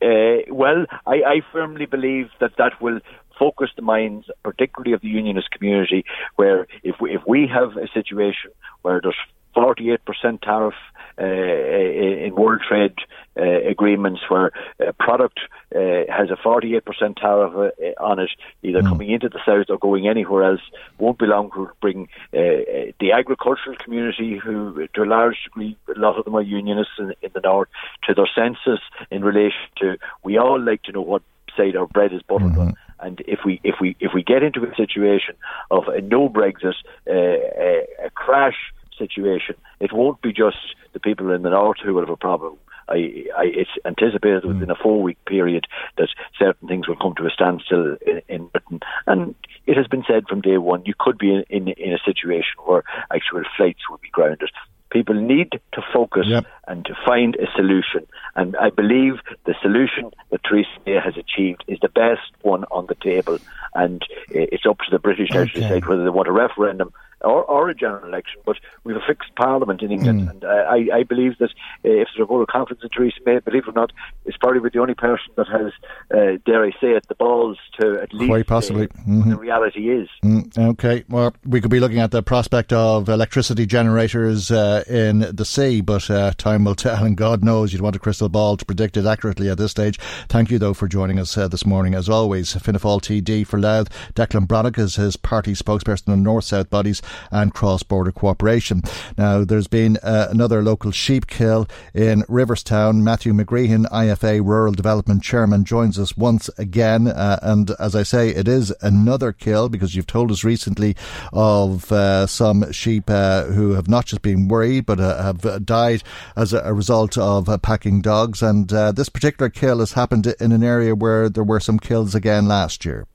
Uh, well, I, I firmly believe that that will focus the minds, particularly of the unionist community, where if we, if we have a situation where there's 48% tariff in world trade uh, agreements where a product uh, has a 48% tariff uh, on it, either coming into the south or going anywhere else, won't be long to bring uh, uh, the agricultural community, who to a large degree, a lot of them are unionists in, in the north, to their senses in relation to we all like to know what side our bread is buttered on. And if we if we if we get into a situation of a no Brexit, uh, a, a crash situation, it won't be just the people in the north who will have a problem. I, I, it's anticipated within a four-week period that certain things will come to a standstill in, in Britain, and it has been said from day one you could be in, in, in a situation where actual flights will be grounded. People need to focus and to find a solution, and I believe the solution that Theresa May has achieved is the best one on the table, and uh, it's up to the British now to decide whether they want a referendum or, or a general election. But we have a fixed parliament in England, and uh, I, I believe that uh, if there's a vote of confidence in Theresa May, believe it or not, it's probably the only person that has, uh, dare I say it, the balls to at least Quite possibly. say Mhm. what the reality is. Mm, okay, well, we could be looking at the prospect of electricity generators uh, in the sea, but uh, time will tell, and God knows you'd want a crystal ball to predict it accurately at this stage. Thank you, though, for joining us uh, this morning. As always, Fianna Fáil TD for Louth, Declan Breathnach is his party spokesperson on North South bodies and cross border cooperation. Now, there's been uh, another local sheep kill in Riverstown. Matthew McGreehan, IFA Rural Development Chairman, joins us once again. Uh, and as I say, it is another kill because you've told us recently of uh, some sheep uh, who have not just been worried but uh, have died as a, result of uh, packing dogs. And this particular kill has happened in an area where there were some kills again last year.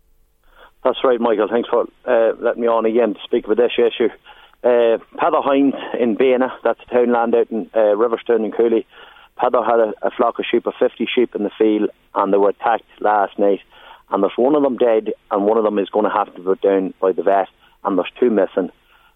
That's right, Michael. Thanks for uh, letting me on again to speak about this issue. Uh, Hines in Baina, that's a townland out in uh, Riverstown and Cooley. Paddo had a, a flock of sheep of 50 sheep in the field and they were attacked last night. And there's one of them dead and one of them is going to have to be put down by the vet and there's two missing.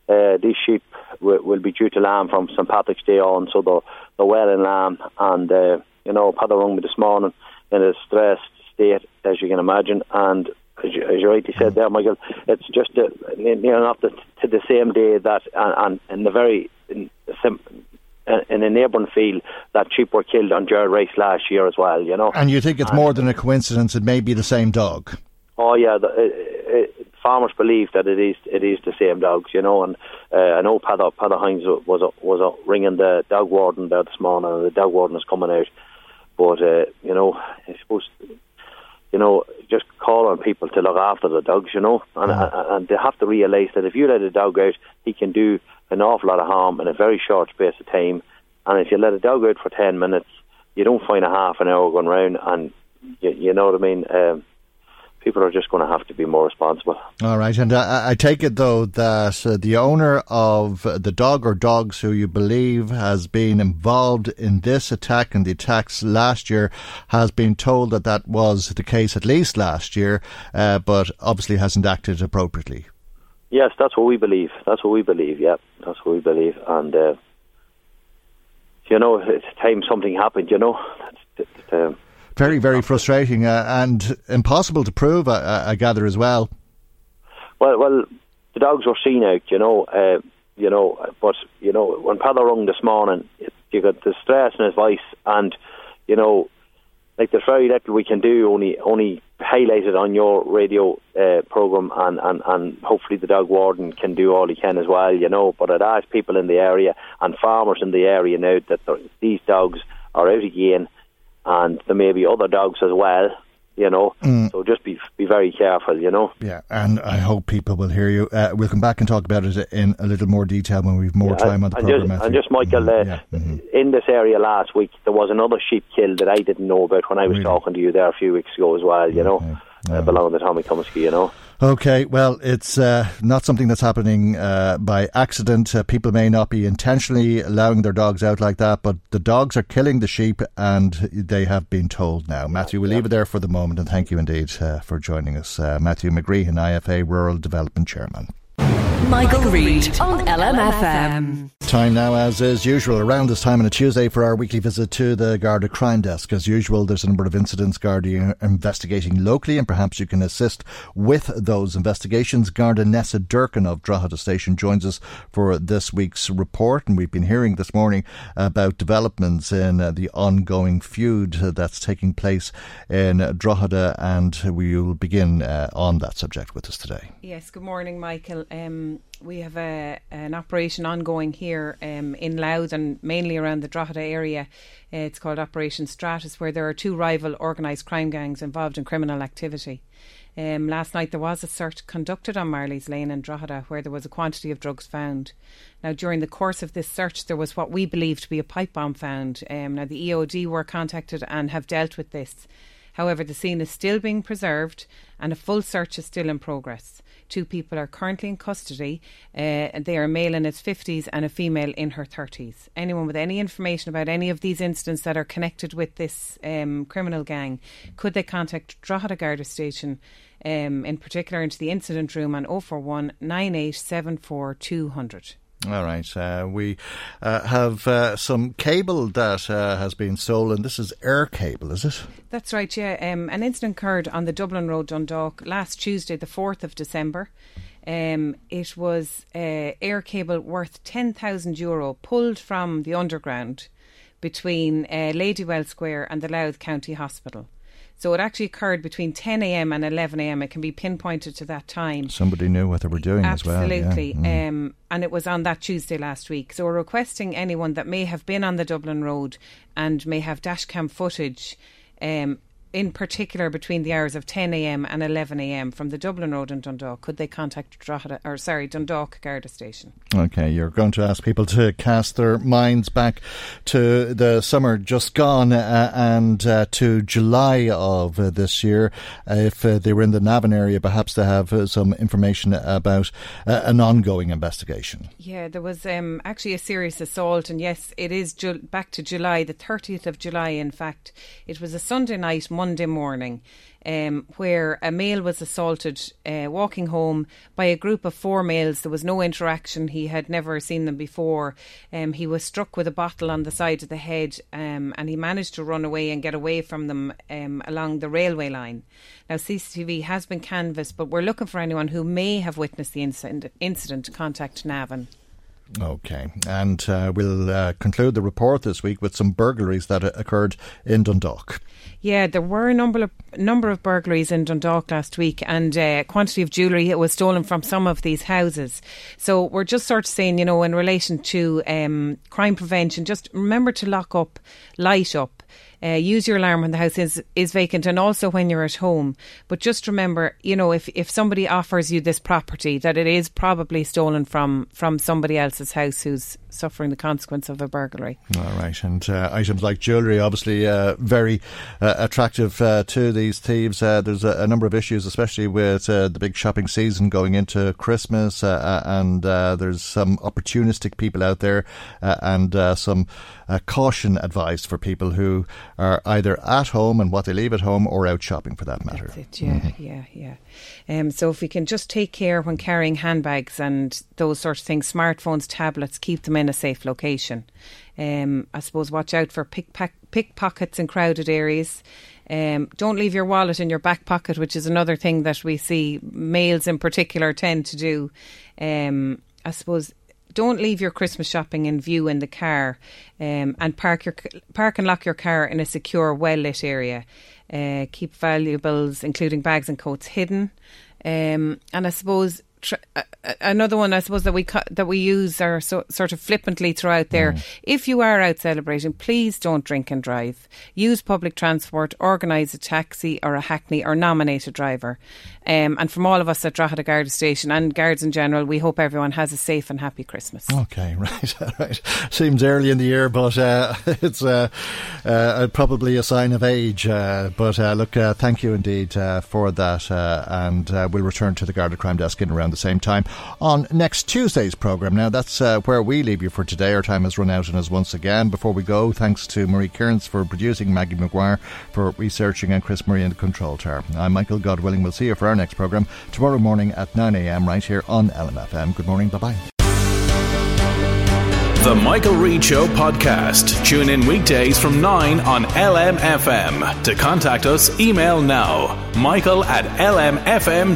Uh, these sheep will, will be due to lamb from St Patrick's Day on, so they're, they're well in lamb. And, uh, you know, Paddo rung me this morning in a stressed state, as you can imagine. And as you, as you rightly said there, Michael, it's just uh, you know not the, to the same day that and, and in the very in, in a neighbouring field that sheep were killed on Jared Race last year as well. You know, And you think it's more than a coincidence, it may be the same dog. Oh yeah, the, uh, uh, farmers believe that it is it is the same dogs, you know. And uh, I know Padda Padda Hines was was ringing the dog warden there this morning, and the dog warden is coming out. But uh, you know, I suppose you know just call on people to look after the dogs, you know, and and, and they have to realise that if you let a dog out, he can do an awful lot of harm in a very short space of time. And if you let a dog out for ten minutes, you don't find a half an hour going round, and you, you know what I mean. Um, people are just going to have to be more responsible. All right, and I, I take it though that uh, the owner of the dog or dogs who you believe has been involved in this attack and the attacks last year has been told that that was the case at least last year, uh, but obviously hasn't acted appropriately. Yes, that's what we believe. That's what we believe. Yeah, that's what we believe. And uh, you know, it's time something happened. You know, It's- it's, um, Very, very frustrating uh, and impossible to prove, I, I gather as well. well, well, the dogs were seen out. You know, uh, you know, but you know, when Padda rung this morning, it, you got the stress in his voice, and you know, like there's very little we can do. Only, only highlighted on your radio uh, program, and, and and hopefully the dog warden can do all he can as well. You know, but I'd ask people in the area and farmers in the area now that these dogs are out again, and there may be other dogs as well. You know, Mm. so just be be very careful. You know. Yeah, and I hope people will hear you. Uh, we'll come back and talk about it in a little more detail when we've more Yeah, time on the and programme. Just, and just Michael, uh, in this area last week, there was another sheep kill that I didn't know about when I was talking to you there a few weeks ago as well. You know, uh, belonging to Tommy Comiskey, you know. Okay, well, it's uh, not something that's happening uh, by accident. Uh, people may not be intentionally allowing their dogs out like that, but the dogs are killing the sheep, and they have been told now. Matthew, we'll leave it there for the moment, and thank you indeed uh, for joining us. Uh, Matthew McGreehan, IFA Rural Development Chairman. Michael, Reade on LMFM. Time now, as is usual, around this time on a Tuesday for our weekly visit to the Garda Crime Desk. As usual, there's a number of incidents Garda are investigating locally, and perhaps you can assist with those investigations. Garda Nessa Durkin of Drogheda Station joins us for this week's report, and we've been hearing this morning about developments in uh, the ongoing feud that's taking place in Drogheda, and we will begin uh, on that subject with us today. Yes, good morning, Michael. Um, we have a, an operation ongoing here um, in Louth and mainly around the Drogheda area. Uh, it's called Operation Stratus, where there are two rival organised crime gangs involved in criminal activity. Um, last night there was a search conducted on Marley's Lane in Drogheda where there was a quantity of drugs found. Now, during the course of this search, there was what we believe to be a pipe bomb found. Um, now, the EOD were contacted and have dealt with this. However, the scene is still being preserved and a full search is still in progress. Two people are currently in custody. Uh, they are a male in his 50s and a female in her 30s. Anyone with any information about any of these incidents that are connected with this um, criminal gang, could they contact Drogheda Garda Station, um, in particular into the incident room on 041 9874 200. All right. Uh, we uh, have uh, some cable that uh, has been stolen. This is Eir cable, is it? That's right, yeah. Um, an incident occurred on the Dublin Road, Dundalk, last Tuesday, the 4th of December. Um, it was uh, Eir cable worth 10,000 euro pulled from the underground between uh, Ladywell Square and the Louth County Hospital. So it actually occurred between 10 a.m. and 11 a.m. It can be pinpointed to that time. Somebody knew what they were doing Absolutely. as well. Absolutely. Yeah. Um, and it was on that Tuesday last week. So we're requesting anyone that may have been on the Dublin Road and may have dashcam footage um, in particular between the hours of 10 a.m. and 11 a.m. from the Dublin Road in Dundalk, could they contact Drogheda, or sorry, Dundalk Garda Station? Okay, you're going to ask people to cast their minds back to the summer just gone uh, and uh, to July of uh, this year. Uh, if uh, they were in the Navan area, perhaps they have uh, some information about an ongoing investigation. Yeah, there was um, actually a serious assault, and yes, it is ju- back to July, the 30th of July, in fact. It was a Sunday night, Monday morning, um, where a male was assaulted uh, walking home by a group of four males. There was no interaction. He had never seen them before. Um, he was struck with a bottle on the side of the head um, and he managed to run away and get away from them um, along the railway line. Now, CCTV has been canvassed, but we're looking for anyone who may have witnessed the incident, to contact Navan. Okay, and uh, we'll uh, conclude the report this week with some burglaries that occurred in Dundalk. Yeah, there were a number of number of burglaries in Dundalk last week, and uh, quantity of jewellery was stolen from some of these houses. So we're just sort of saying, you know, in relation to um, crime prevention, just remember to lock up, light up, uh, use your alarm when the house is, is vacant and also when you're at home. But just remember, you know, if, if somebody offers you this property, that it is probably stolen from, from somebody else's house who's suffering the consequence of a burglary. All right. And uh, items like jewellery, obviously uh, very uh, attractive uh, to these thieves. Uh, there's a, a, number of issues, especially with the big shopping season going into Christmas. and there's some opportunistic people out there and some caution advised for people who are either at home and what they leave at home or out shopping for that matter. It, yeah, mm-hmm. yeah, yeah. Um, so if we can just take care when carrying handbags and those sort of things, smartphones, tablets, keep them in a safe location. Um, I suppose watch out for pickpockets in crowded areas. Um, don't leave your wallet in your back pocket, which is another thing that we see males in particular tend to do. Um, I suppose don't leave your Christmas shopping in view in the car, um, and park your park and lock your car in a secure, well lit area. Uh, keep valuables, including bags and coats, hidden. Um, and I suppose tr- uh, another one I suppose that we cu- that we use are so, sort of flippantly throughout there. Mm. If you are out celebrating, please don't drink and drive. Use public transport, organise a taxi or a hackney, or nominate a driver. Um, and from all of us at Drogheda Garda Station and guards in general, we hope everyone has a safe and happy Christmas. Okay, (laughs) right, right. Seems early in the year, but uh, (laughs) it's uh, uh, probably a sign of age. Uh, but uh, look, uh, thank you indeed uh, for that, uh, and uh, we'll return to the Garda Crime Desk in around the same time on next Tuesday's programme. Now, that's uh, where we leave you for today. Our time has run out on us once again. Before we go, thanks to Marie Kearns for producing, Maggie McGuire for researching, and Chris Murray in the control tower. I'm Michael Godwilling. We'll see you for our next programme tomorrow morning at 9am right here on LMFM. Good morning. Bye bye. The Michael Reade Show podcast. Tune in weekdays from 9 on LMFM. To contact us, email now michael at lmfm.ie.